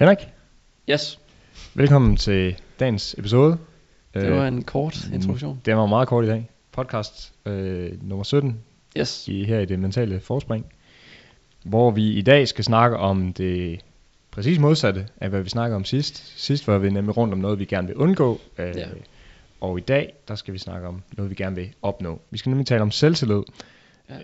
Henrik, Yes, velkommen til dagens episode. det var en kort mm, introduktion. Det var meget kort i dag. Podcast øh, nummer 17 Yes, i, her i det mentale forspring. Hvor vi i dag skal snakke om det præcis modsatte af, hvad vi snakkede om sidst. Sidst var vi nemlig rundt om noget, vi gerne vil undgå. Øh, Ja. Og i dag, der skal vi snakke om noget, vi gerne vil opnå. Vi skal nemlig tale om selvtillid.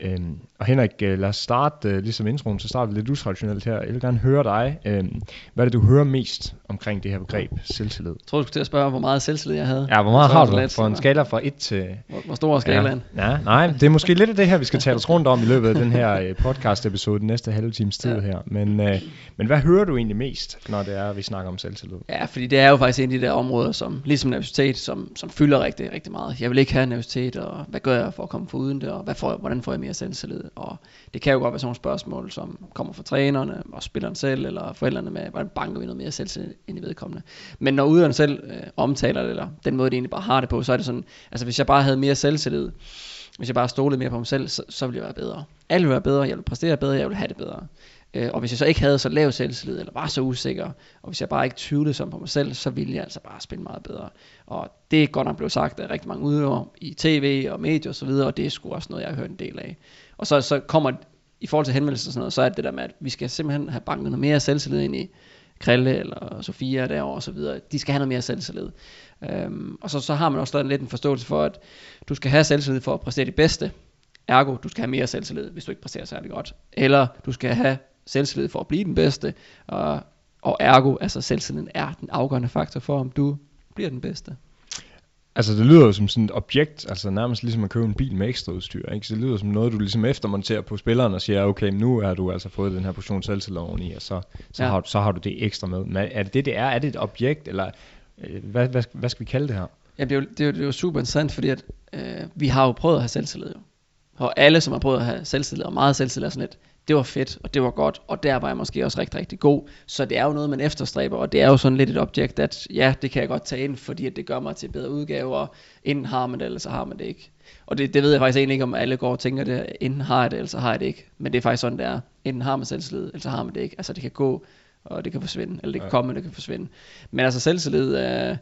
Ja. Øhm, og Henrik, øh, lad os starte, øh, ligesom introen, så starter vi lidt utraditionelt her. Jeg vil gerne høre dig. Øhm, hvad er det, du hører mest omkring det her begreb, selvtillid? jeg tror du skulle til at spørge, hvor meget selvtillid jeg havde. Ja, hvor meget har du for en skala fra 1 til... Hvor, hvor stor er skalaen? Ja, ja, nej, det er måske lidt af det her, vi skal tale os rundt om i løbet af den her øh, podcast-episode, den næste halve times tid Ja. her. Men, øh, men hvad hører du egentlig mest, når det er, vi snakker om selvtillid? Ja, fordi det er jo faktisk en af de der områder, som, ligesom nervøsitet, som, som fylder rigtig, rigtig meget. Jeg vil ikke have nervøsitet, og hvad gør jeg for at komme for uden det, og hvad får jeg, hvordan får jeg mere selvtillid? Og det kan jo godt være sådan nogle spørgsmål, som kommer fra trænerne, og spilleren selv, eller forældrene med, hvordan banker vi noget mere selvtillid ind i vedkommende. Men når udøveren selv øh, omtaler det, eller den måde, de egentlig bare har det på, så er det sådan, altså hvis jeg bare havde mere selvtillid, hvis jeg bare stolede mere på mig selv, så, så ville jeg være bedre. Alt ville være bedre, jeg ville præstere bedre, jeg ville have det bedre. Øh, og hvis jeg så ikke havde så lav selvtillid, eller var så usikker, og hvis jeg bare ikke tvivlede som på mig selv, så ville jeg altså bare spille meget bedre. Og det er godt nok blevet sagt af rigtig mange udøvere i tv og medier osv., og, og det er sgu også noget, jeg har hørt en del af. Og så, så kommer, i forhold til henvendelser og sådan noget, så er det det der med, at vi skal simpelthen have banket noget mere selvtillid ind i Krille eller Sofia derovre og så videre. De skal have noget mere selvtillid. Øhm, og så, så har man også lidt en forståelse for, at du skal have selvtillid for at præstere det bedste. Ergo, du skal have mere selvtillid, hvis du ikke præsterer særlig godt. Eller du skal have selvtillid for at blive den bedste. Og, og ergo, altså selvtilliden er den afgørende faktor for, om du bliver den bedste. Altså det lyder jo som sådan et objekt, altså nærmest ligesom at købe en bil med ekstra udstyr, ikke? Så det lyder som noget, du ligesom eftermonterer på spilleren og siger, okay, nu har du altså fået den her portion selvtillid oveni, og så, så, Ja. har, så har du det ekstra med. Men er det det, det er? Er det et objekt, eller øh, hvad, hvad, hvad skal vi kalde det her? Ja, det, er jo, det, er jo, det er jo super interessant, fordi at, øh, vi har jo prøvet at have selvtillid. Jo. Og alle, som har prøvet at have selvtillid, og meget selvtillid, er sådan lidt, det var fedt, og det var godt, og der var jeg måske også rigtig, rigtig god. Så det er jo noget, man efterstræber, og det er jo sådan lidt et objekt, at ja, det kan jeg godt tage ind, fordi at det gør mig til bedre udgaver. Enten har man det, eller så har man det ikke. Og det, det ved jeg faktisk egentlig ikke, om alle går og tænker det, enten har jeg det, eller så har jeg det ikke. Men det er faktisk sådan, det er. Enten har man selvtillid, eller så har man det ikke. Altså det kan gå, og det kan forsvinde, eller det kan komme, og det kan forsvinde. Men altså selvtillid, øh,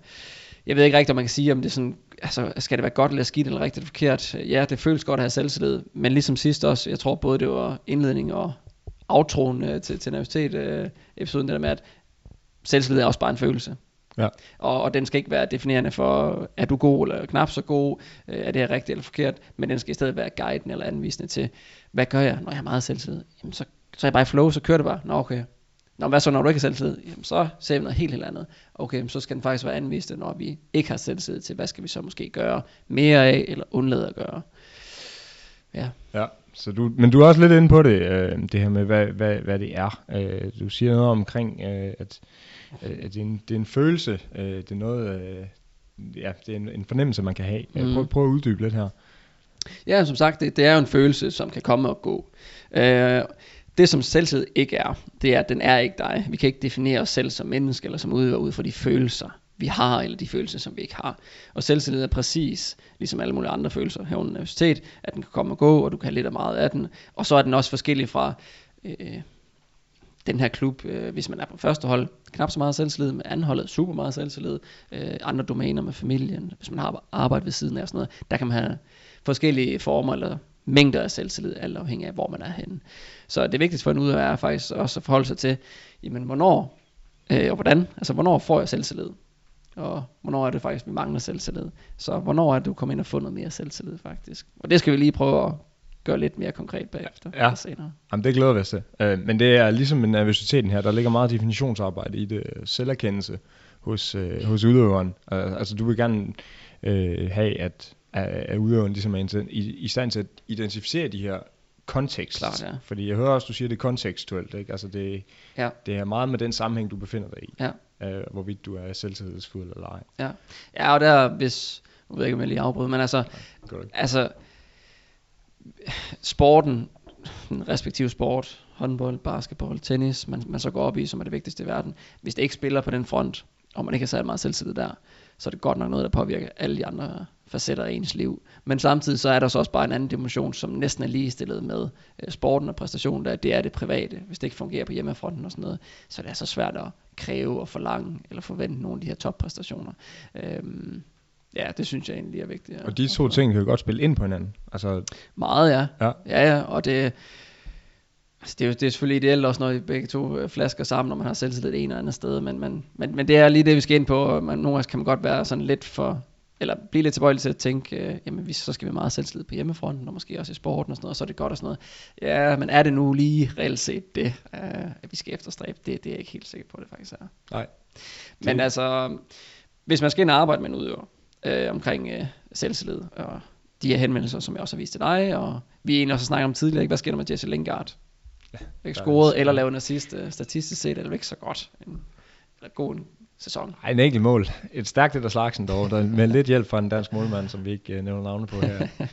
jeg ved ikke rigtigt, om man kan sige, om det er sådan, altså, skal det være godt eller skidt eller rigtigt eller forkert. Ja, det føles godt at have selvtillid, men ligesom sidst også, jeg tror både det var indledning og outroen øh, til, til nervøsitet øh, episoden, det der med, at selvtillid er også bare en følelse. Ja. Og, og den skal ikke være definerende for, er du god eller knap så god, øh, er det her rigtigt eller forkert, men den skal i stedet være guiden eller anvisende til, hvad gør jeg, når jeg har meget selvtillid? Jamen så, så er jeg bare i flow, så kører det bare. Nå okay. Nå, hvad så når du ikke har selvtillid? Jamen så ser vi noget helt, helt andet. Okay, så skal den faktisk være anvist, når vi ikke har selvtillid til, hvad skal vi så måske gøre mere af, eller undlade at gøre. Ja, Ja, så du, men du er også lidt inde på det, øh, det her med, hvad, hvad, hvad det er. Øh, du siger noget omkring, øh, at, øh, at det, er en, det er en følelse, øh, det er noget, øh, ja, det er en, en fornemmelse, man kan have. Mm. Mm. Prøv, prøv at uddybe lidt her. Ja, som sagt, det, det er jo en følelse, som kan komme og gå. Øh, det som selvtid ikke er, det er, at den er ikke dig. Vi kan ikke definere os selv som menneske eller som udøver ud fra de følelser, vi har, eller de følelser, som vi ikke har. Og selvtillid er præcis, ligesom alle mulige andre følelser, herunder nervøsitet, at den kan komme og gå, og du kan have lidt og meget af den. Og så er den også forskellig fra øh, den her klub, øh, hvis man er på første hold, knap så meget selvtillid, med anden holdet super meget selvtillid, øh, andre domæner med familien, hvis man har arbejde ved siden af og sådan noget, der kan man have forskellige former eller mængder af selvtillid, alt afhængig af, hvor man er henne. Så det vigtigste for en udøver er faktisk også at forholde sig til, jamen hvornår øh, og hvordan, altså hvornår får jeg selvtillid, og hvornår er det faktisk, vi mangler selvtillid. Så hvornår er det, du kommer ind og får noget mere selvtillid faktisk. Og det skal vi lige prøve at gøre lidt mere konkret bagefter. Ja. senere. Jamen, det glæder vi os til. Øh, men det er ligesom med nervøsiteten her, der ligger meget definitionsarbejde i det, selverkendelse hos, øh, hos udøveren. Øh, altså, du vil gerne øh, have, at, at, at udøveren ligesom er i, i, stand til at identificere de her kontekst. Klart, ja. Fordi jeg hører også, du siger, det er kontekstuelt, ikke? Altså, det, Ja. det er meget med den sammenhæng, du befinder dig i. Ja. Øh, hvorvidt du er selvtillidsfuld eller ej. Ja. ja, og der, hvis, jeg ved ikke, om jeg lige afbryder, men altså, Godt. altså, sporten, den respektive sport, håndbold, basketball, tennis, man, man så går op i, som er det vigtigste i verden, hvis det ikke spiller på den front, og man ikke har særlig meget selvtillid der, så er det godt nok noget, der påvirker alle de andre facetter af ens liv. Men samtidig så er der så også bare en anden dimension, som næsten er ligestillet med øh, sporten og præstationen, der det er det private. Hvis det ikke fungerer på hjemmefronten og sådan noget, så er det er så svært at kræve og forlange eller forvente nogle af de her toppræstationer. Øhm, ja, det synes jeg egentlig er vigtigt. Og de to ting kan jo godt spille ind på hinanden. Altså, Meget, ja. Ja. Ja, ja, og det, altså det, er, jo- det er selvfølgelig ideelt også, når I begge to øh, flasker sammen, når man har selvtillid ene eller andet sted, men, men, men, men det er lige det, vi skal ind på. Man, nogle gange kan man godt være sådan lidt for, eller blive lidt tilbøjelig til at tænke, øh, jamen vi, så skal vi meget selvtillid på hjemmefronten, og måske også i sporten og sådan noget, og så er det godt og sådan noget. Ja, men er det nu lige reelt set det, øh, at vi skal efterstræbe? Det, det er jeg ikke helt sikker på, det faktisk er. nej. Men altså, hvis man skal ind og arbejde med en udøver øh, omkring øh, selvtillid og de her henvendelser, som jeg også har vist til dig, og vi egentlig også har snakket om tidligere, ikke? hvad sker der med Jesse Lingard? Ja, ikke scoret eller lavet en assist, øh, statistisk set er det ikke så godt. En, eller god en sæson. Ej, en enkelt mål. Et stærkt et af slagsen dog, der, med lidt hjælp fra en dansk målmand, som vi ikke uh, nævner navne på her.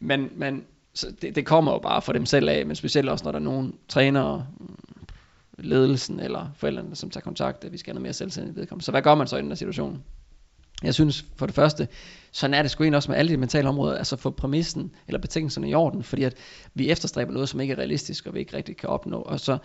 Men, men så det, det kommer jo bare fra dem selv af, men specielt også, når der er nogen trænere, mm, ledelsen eller forældrene, som tager kontakt, at vi skal have noget mere selvstændigt vedkommende. Så hvad gør man så i den her situation? Jeg synes for det første, sådan er det sgu egentlig også med alle de mentale områder, altså få præmissen eller betingelserne i orden, fordi at vi efterstræber noget, som ikke er realistisk, og vi ikke rigtig kan opnå. Og så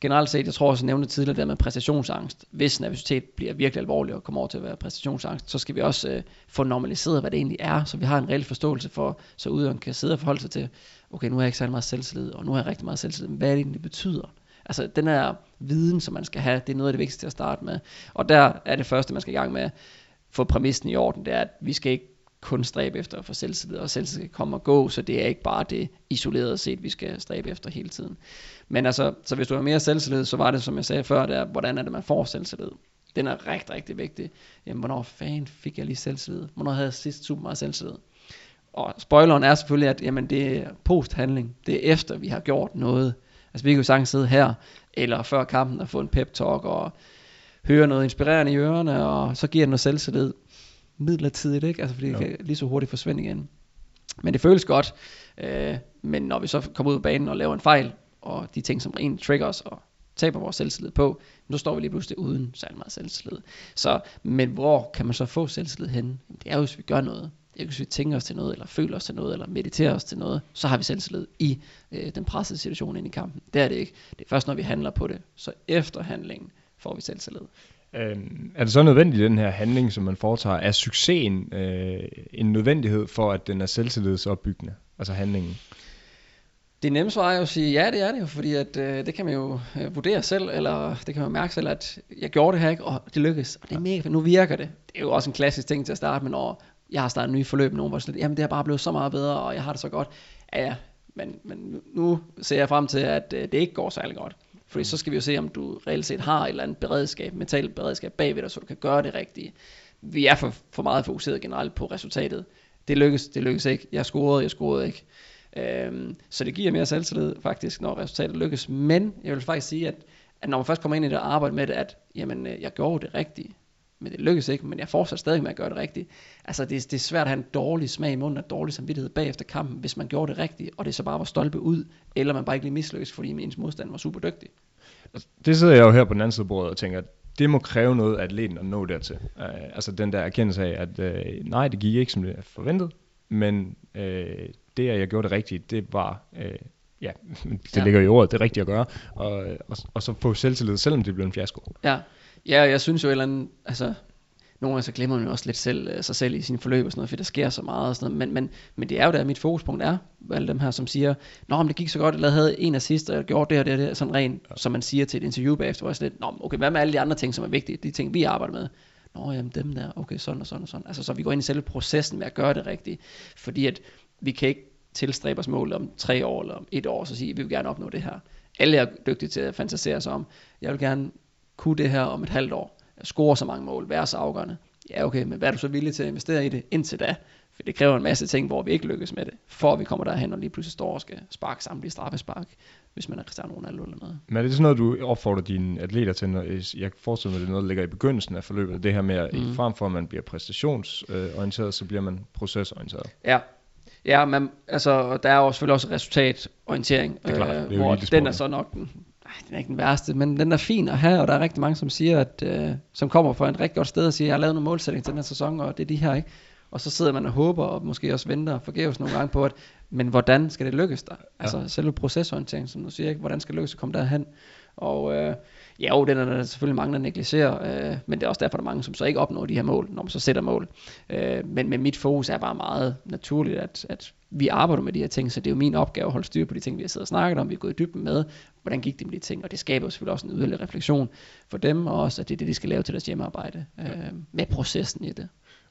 generelt set, jeg tror også, jeg nævnte tidligere, det med præstationsangst. Hvis nervøsitet bliver virkelig alvorlig og kommer over til at være præstationsangst, så skal vi også øh, få normaliseret, hvad det egentlig er, så vi har en reel forståelse for, så udøveren kan sidde og forholde sig til, okay, nu har jeg ikke særlig meget selvtillid, og nu har jeg rigtig meget selvtillid, men hvad er det egentlig, betyder? Altså den her viden, som man skal have, det er noget af det vigtigste at starte med. Og der er det første, man skal i gang med, få præmissen i orden, det er, at vi skal ikke kun stræbe efter at få selvtillid, og selvtillid skal komme og gå, så det er ikke bare det isoleret set, vi skal stræbe efter hele tiden. Men altså, så hvis du har mere selvtillid, så var det, som jeg sagde før, det er, hvordan er det, man får selvtillid. Den er rigtig, rigtig vigtig. Jamen, hvornår fanden fik jeg lige selvtillid? Hvornår havde jeg sidst super meget selvtillid? Og spoileren er selvfølgelig, at jamen, det er posthandling. Det er efter, vi har gjort noget. Altså, vi kan jo sagtens sidde her, eller før kampen og få en pep talk, og høre noget inspirerende i ørerne, og så giver det noget selvtillid midlertidigt, ikke? Altså, fordi det Jo. kan lige så hurtigt forsvinde igen. Men det føles godt, øh, men når vi så kommer ud på banen og laver en fejl, og de ting, som egentlig trigger os og taber vores selvtillid på, så står vi lige pludselig uden særlig meget selvtillid. Så, men hvor kan man så få selvtillid hen? Det er jo, hvis vi gør noget. Det er jo, hvis vi tænker os til noget, eller føler os til noget, eller mediterer os til noget, så har vi selvtillid i øh, den pressede situation ind i kampen. Det er det ikke. Det er først, når vi handler på det. Så efter handlingen får vi selvtillid. Øhm, er det så nødvendigt, den her handling, som man foretager, er succesen øh, en nødvendighed for, at den er selvtillidsopbyggende? Altså handlingen. Det nemme svar er jo at sige, ja det er det jo, fordi at, øh, det kan man jo øh, vurdere selv, eller det kan man mærke selv, at jeg gjorde det her ikke, og det lykkedes, og det er mega fedt, nu virker det. Det er jo også en klassisk ting til at starte med, når jeg har startet nye forløb, nogen hvor sådan jamen det er bare blevet så meget bedre, og jeg har det så godt. Ja, ja, men, men nu, nu ser jeg frem til, at øh, det ikke går særlig godt. Fordi så skal vi jo se, om du reelt set har et eller andet beredskab, mentalt beredskab bagved dig, så du kan gøre det rigtige. Vi er for, for meget fokuseret generelt på resultatet. Det lykkes, det lykkes ikke. Jeg scorede, jeg scorede ikke. Øhm, så det giver mere selvtillid faktisk, når resultatet lykkes. Men jeg vil faktisk sige, at, at når man først kommer ind i det og arbejder med det, at jamen, øh, jeg gjorde det rigtige, men det lykkes ikke, men jeg fortsætter stadig med at gøre det rigtigt. Altså det, det er svært at have en dårlig smag i munden og dårlig samvittighed bagefter kampen, hvis man gjorde det rigtigt, og det så bare var stolpe ud, eller man bare ikke lige mislykkes, fordi ens modstand var super dygtig. Det sidder jeg jo her på den anden side af bordet og tænker, at det må kræve noget af atleten at nå dertil. Uh, altså den der erkendelse af, at uh, nej, det gik ikke som det er forventet, men uh, det, at jeg gjorde det rigtigt, det var, uh, ja, det Ja. ligger i ordet, det rigtige at gøre, og, og, og så få selvtillid, selvom det blev en fiasko. Ja, ja jeg synes jo et eller andet, altså, nogle gange så glemmer man jo også lidt selv, øh, sig selv i sine forløb og sådan noget, fordi der sker så meget og sådan noget, men, men, men det er jo der, mit fokuspunkt er, alle dem her, som siger, Nå, men det gik så godt, jeg havde en assist, og jeg gjorde det og det og det, sådan rent, ja. som man siger til et interview bagefter, hvor jeg sådan lidt, Nå, okay, hvad med alle de andre ting, som er vigtige, de ting, vi arbejder med? Nå, jamen dem der, okay, sådan og sådan og sådan. Altså, så vi går ind i selve processen med at gøre det rigtigt, fordi at vi kan ikke tilstræbe os mål om tre år eller om et år, så sige, vi vil gerne opnå det her. Alle er dygtige til at fantasere sig om, jeg vil gerne kunne det her om et halvt år, score så mange mål, være så afgørende. Ja, okay, men hvad er du så villig til at investere i det indtil da? For det kræver en masse ting, hvor vi ikke lykkes med det, for vi kommer derhen og lige pludselig står og skal sparke samtlige straffespark, hvis man er Cristiano Ronaldo eller noget. Men er det sådan noget, du opfordrer dine atleter til, når, jeg forestiller mig, det er noget, der ligger i begyndelsen af forløbet, det her med, at mm. frem for at man bliver præstationsorienteret, så bliver man procesorienteret. Ja, ja men altså, der er jo selvfølgelig også resultatorientering, Det er klart, det er jo hvor den er så nok den, den er ikke den værste, men den er fin at have, og der er rigtig mange, som siger, at, øh, som kommer fra et rigtig godt sted og siger, jeg har lavet nogle målsætninger til den her sæson, og det er de her, ikke? Og så sidder man og håber, og måske også venter forgæves nogle gange på, at, men hvordan skal det lykkes der? Altså ja. selve procesorientering, som du siger, ikke? hvordan skal det lykkes at komme derhen? Og øh, ja, jo, den er der selvfølgelig mange, der negligerer, øh, men det er også derfor, der er mange, som så ikke opnår de her mål, når man så sætter mål. Øh, men, men mit fokus er bare meget naturligt, at, at vi arbejder med de her ting, så det er jo min opgave at holde styr på de ting, vi har siddet og snakket om, vi er gået i dybden med, hvordan gik det med de ting, og det skaber jo selvfølgelig også en yderligere refleksion for dem, og også at det er det, de skal lave til deres hjemmearbejde, øh, med processen i det.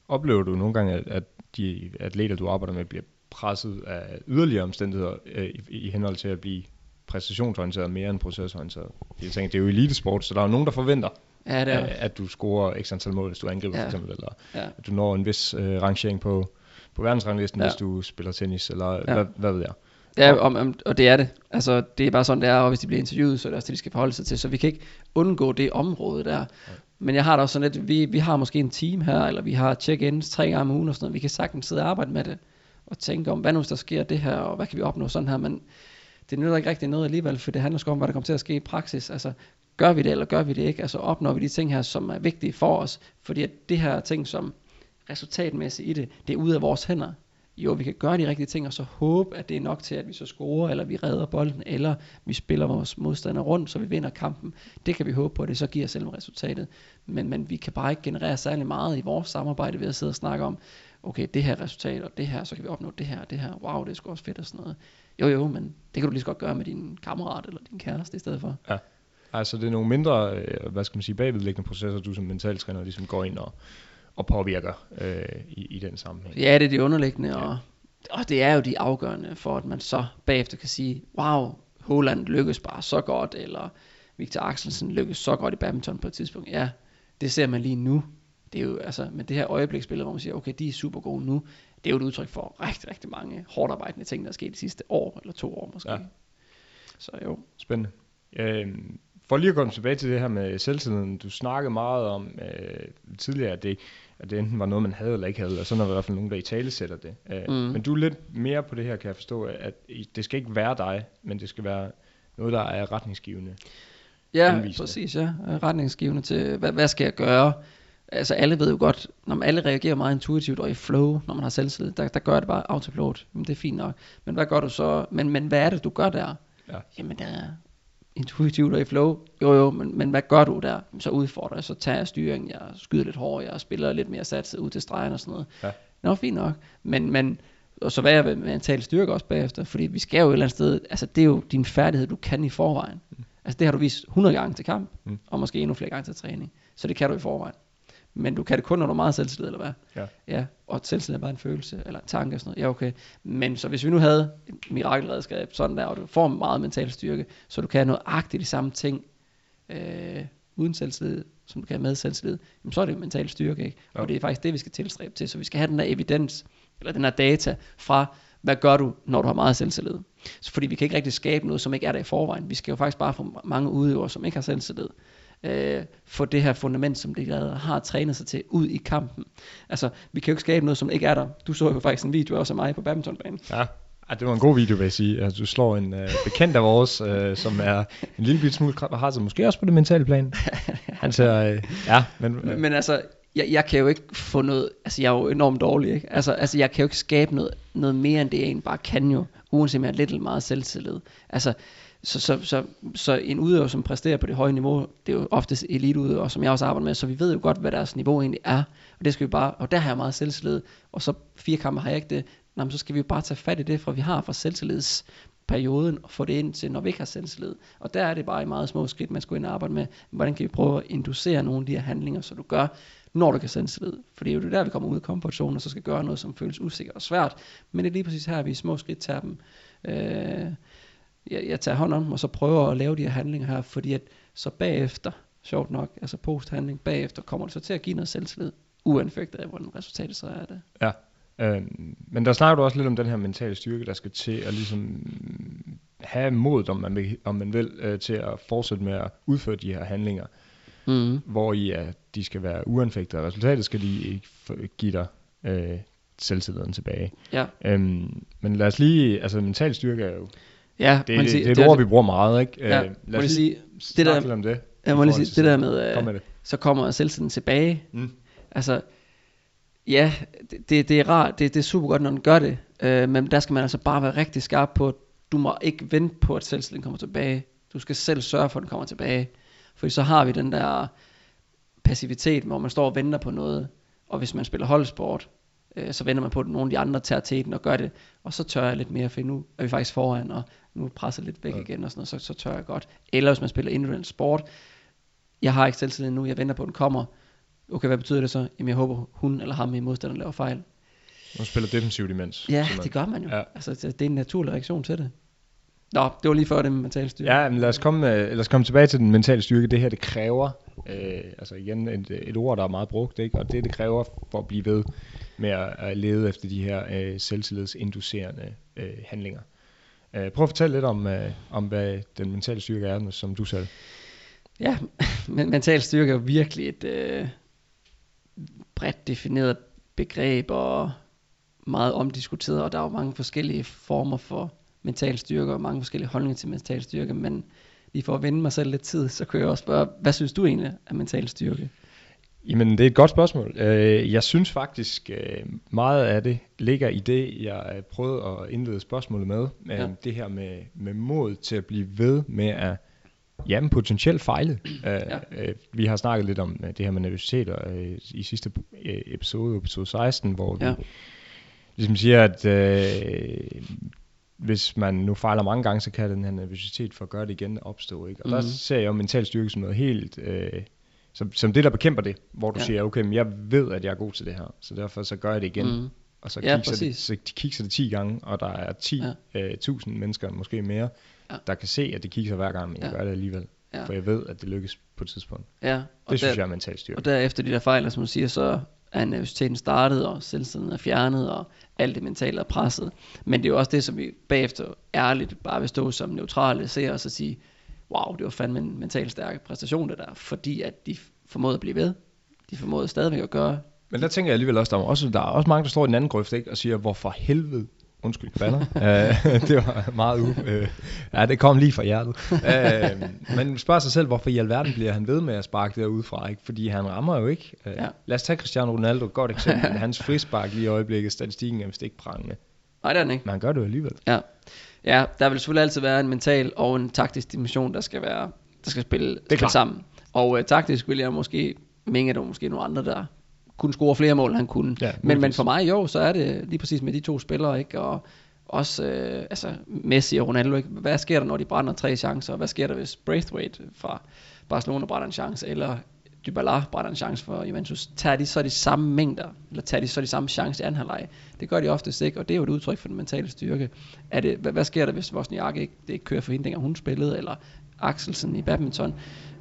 Oplever du nogle gange, at, at de atleter, du arbejder med, bliver presset af yderligere omstændigheder øh, i, i henhold til at blive præstationsorienteret mere end procesorienteret? Jeg tænker, det er jo elitesport, så der er jo nogen, der forventer, Ja, det er, at, at du scorer x antal mål, hvis du angriber Ja. for eksempel, eller ja. at du når en vis øh, rangering på, på verdensranglisten, Ja. hvis du spiller tennis, eller Ja. hvad, hvad ved jeg. Ja, om, om, og det er det. Altså, det er bare sådan, det er, og hvis de bliver interviewet, så er det også det, de skal forholde sig til. Så vi kan ikke undgå det område der. Men jeg har da også sådan lidt, vi, vi har måske en team her, eller vi har check-ins tre gange om ugen og sådan noget. Vi kan sagtens sidde og arbejde med det, og tænke om, hvad nu hvis der sker det her, og hvad kan vi opnå sådan her. Men det nytter ikke rigtig noget alligevel, for det handler sgu om, hvad der kommer til at ske i praksis. Altså, gør vi det, eller gør vi det ikke? Altså, opnår vi de ting her, som er vigtige for os? Fordi at det her ting, som resultatmæssigt i det, det er ude af vores hænder. Jo, vi kan gøre de rigtige ting, og så håbe, at det er nok til, at vi så scorer, eller vi redder bolden, eller vi spiller vores modstander rundt, så vi vinder kampen. Det kan vi håbe på, at det så giver selve resultatet. Men, men vi kan bare ikke generere særlig meget i vores samarbejde ved at sidde og snakke om, okay, det her resultat, og det her, så kan vi opnå det her, og det her. Wow, det er sgu også fedt og sådan noget. Jo, jo, men det kan du lige så godt gøre med din kammerat eller din kæreste i stedet for. Ja. Altså det er nogle mindre, øh, hvad skal man sige, bagvedliggende processer, du som mentaltræner ligesom går ind og, og påvirker øh, i, i den sammenhæng. Ja, det er de underliggende, Ja. og, og det er jo de afgørende for, at man så bagefter kan sige, wow, Holland lykkes bare så godt, eller Victor Axelsen lykkes så godt i badminton på et tidspunkt. Ja, det ser man lige nu. Det er jo, altså, med det her øjebliksbillede, hvor man siger, okay, de er super gode nu, det er jo et udtryk for rigtig, rigtig mange hårdt arbejdende ting, der er sket de sidste år, eller to år måske. Ja. Så jo. Spændende. Øh, for lige at komme tilbage til det her med selvtilliden, du snakkede meget om øh, tidligere, at det, at det enten var noget, man havde eller ikke havde, og sådan er der i hvert fald nogen, der i tale sætter det. Øh, Mm. Men du er lidt mere på det her, kan jeg forstå, at det skal ikke være dig, men det skal være noget, der er retningsgivende. Ja, Anvisende. præcis, ja. Retningsgivende til, hvad, hvad skal jeg gøre? Altså alle ved jo godt, når man alle reagerer meget intuitivt og i flow, når man har selvtillid, der, der gør det bare autopilot. Men det er fint nok. Men hvad gør du så? Men, men hvad er det, du gør der? Ja. Jamen det er intuitivt og i flow. Jo jo, men, men hvad gør du der? Så udfordrer jeg, så tager jeg styringen, jeg skyder lidt hårdere, jeg spiller lidt mere satset ud til stregen og sådan noget. Ja. Nå, fint nok. Men, men og så hvad er med mental styrke også bagefter, fordi vi skal jo et eller andet sted, altså det er jo din færdighed, du kan i forvejen. Altså det har du vist 100 gange til kamp, Mm. mm. og måske endnu flere gange til træning. Så det kan du i forvejen. Men du kan det kun, når du er meget selvtillid, eller hvad? Ja. Ja, og selvtillid er bare en følelse, eller en tanke og sådan noget. Ja, okay. Men så hvis vi nu havde et mirakelredskab, sådan der, og du får meget mental styrke, så du kan noget agtigt de samme ting, øh, uden selvtillid, som du kan med selvtillid, jamen så er det jo mental styrke, ikke? Ja. Og det er faktisk det, vi skal tilstræbe til. Så vi skal have den der evidens, eller den her data fra, hvad gør du, når du har meget selvtillid? Så fordi vi kan ikke rigtig skabe noget, som ikke er der i forvejen. Vi skal jo faktisk bare få mange udøvere, som ikke har selvtillid, øh, få det her fundament, som de allerede har trænet sig til, ud i kampen. Altså, vi kan jo ikke skabe noget, som ikke er der. Du så jo faktisk en video også af mig på badmintonbanen. Ja. Ej, det var en god video, vil jeg sige. Altså, du slår en øh, bekendt af vores, øh, som er en lille smule krab, og har sig måske også på det mentale plan. Han ser, øh, ja, men, øh, Men, men altså, jeg, jeg kan jo ikke få noget, altså jeg er jo enormt dårlig, ikke? Altså, altså jeg kan jo ikke skabe noget, noget mere end det, jeg egentlig bare kan jo, uanset om jeg har lidt eller meget selvtillid. Altså, så, så, så, så en udøver, som præsterer på det høje niveau, det er jo oftest eliteudøver, som jeg også arbejder med, så vi ved jo godt, hvad deres niveau egentlig er, og det skal vi bare, og der har jeg meget selvtillid, og så fire kampe har jeg ikke det, Nå, men så skal vi jo bare tage fat i det, fra vi har fra selvtillidsperioden, og få det ind til, når vi ikke har selvtillid. Og der er det bare i meget små skridt, man skal ind og arbejde med, hvordan kan vi prøve at inducere nogle af de her handlinger, så du gør, når du kan selvtillid. For det er jo det der, vi kommer ud af komfortzonen, og så skal gøre noget, som føles usikkert og svært. Men det er lige præcis her, vi i små skridt tager dem. Øh, jeg, jeg tager hånd om dem, og så prøver at lave de her handlinger her, fordi at så bagefter, sjovt nok, altså posthandling, bagefter kommer det så til at give noget selvtillid, uanfægtet af, hvordan resultatet så er det. Ja, øh, men der snakker du også lidt om den her mentale styrke, der skal til at ligesom have modet, om man vil, om man vil øh, til at fortsætte med at udføre de her handlinger, Mm. hvor i at de skal være uanfægtede, og resultatet skal de ikke give dig øh, selvtilliden tilbage. Ja, Øhm, men lad os lige, altså mental styrke er jo, ja det, må det, jeg det, sige, er et ord, vi bruger meget, ikke? Ja, Øh, lad os sige, snakke der- om det. jeg må lige sige, det der med, Kom øh, med det. så kommer selvtilliden tilbage, Mm. Altså, Ja, det, det, det er rart, det, det er super godt, når den gør det, øh, men der skal man altså bare være rigtig skarp på, at du må ikke vente på, at selvtilliden kommer tilbage. Du skal selv sørge for, at den kommer tilbage. Fordi så har vi den der passivitet, hvor man står og venter på noget, og hvis man spiller holdsport, øh, så venter man på, at nogle af de andre tager teten og gør det, og så tør jeg lidt mere, for nu er vi faktisk foran, og nu presser lidt væk ja. igen, og sådan noget, så, så tør jeg godt. Eller hvis man spiller individuel sport, jeg har ikke selvtillid nu, jeg venter på, at den kommer. Okay, hvad betyder det så? Jamen jeg håber, hun eller ham i modstanderen laver fejl. Man spiller defensivt imens. Ja, det gør man jo. Ja. Altså, det er en naturlig reaktion til det. Nå, det var lige før det med mental styrke. Ja, men lad os komme, lad os komme tilbage til den mentale styrke. Det her, det kræver, øh, altså igen et, et ord, der er meget brugt, ikke? og det, det kræver for at blive ved med at, at lede efter de her øh, selvtillidsinducerende øh, handlinger. Øh, prøv at fortælle lidt om, øh, om, hvad den mentale styrke er, som du sagde. Ja, men mental styrke er jo virkelig et øh, bredt defineret begreb, og meget omdiskuteret, og der er jo mange forskellige former for mental styrke, og mange forskellige holdninger til mental styrke, men lige for at vende mig selv lidt tid, så kan jeg også spørge, hvad synes du egentlig er mental styrke? Jamen, det er et godt spørgsmål. Øh, jeg synes faktisk, øh, meget af det ligger i det, jeg prøvede at indlede spørgsmålet med. Ja. Det her med, med mod til at blive ved med at jamen, potentielt fejle. Ja. Vi har snakket lidt om det her med nervøsitet i sidste episode, episode 16, hvor vi ja. ligesom siger, at hvis man nu fejler mange gange, så kan den her nervøsitet for at gøre det igen opstå. Ikke? Og mm. der mhm. ser jeg jo mental styrke som noget helt... Øh, som, som det, der bekæmper det, hvor du ja. siger, okay, men jeg ved, at jeg er god til det her, så derfor så gør jeg det igen. Mm. Og så ja, kigger, det, så kigger det 10 gange, og der er 10.000 ja. øh, mennesker, måske mere, ja. der kan se, at det kigger hver gang, men jeg ja. gør det alligevel. Ja. For jeg ved, at det lykkes på et tidspunkt. Ja, og det der, synes jeg er mental styrke. Og derefter de der fejl, som du siger, så er nervøsiteten startet, og selvtilliden er fjernet, og alt det mentale er presset. Men det er jo også det, som vi bagefter ærligt bare vil stå som neutrale ser og sige, wow, det var fandme en mentalt stærk præstation det der, fordi at de formåede at blive ved. De formåede stadigvæk at gøre. Men der tænker jeg alligevel også, der er også, der er også mange, der står i den anden grøft ikke, og siger, hvorfor helvede Undskyld, banner. uh, det var meget u... Uh, ja, det kom lige fra hjertet. Uh, men spørger sig selv, hvorfor i alverden bliver han ved med at sparke derud fra? Ikke? Fordi han rammer jo ikke. Uh, ja. Lad os tage Cristiano Ronaldo, et godt eksempel. Hans frispark lige i øjeblikket, statistikken er vist ikke prangende. Nej, det er den ikke. Men han gør det jo alligevel. Ja. Ja, der vil selvfølgelig altid være en mental og en taktisk dimension, der skal være der skal spille, det spille sammen. Og uh, taktisk vil jeg måske at der måske nogle andre, der kunne score flere mål, han kunne. Ja, men, men for mig jo, så er det lige præcis med de to spillere, ikke? Og også øh, altså Messi og Ronaldo, ikke? hvad sker der, når de brænder tre chancer? Hvad sker der, hvis Braithwaite fra Barcelona brænder en chance, eller Dybala brænder en chance for Juventus? Tager de så de samme mængder, eller tager de så de samme chance i anden halvleg? Det gør de oftest ikke, og det er jo et udtryk for den mentale styrke. Er det, hvad, hvad sker der, hvis Vosniak ikke, det ikke kører for hende, hun spillede, eller Axelsen i badminton,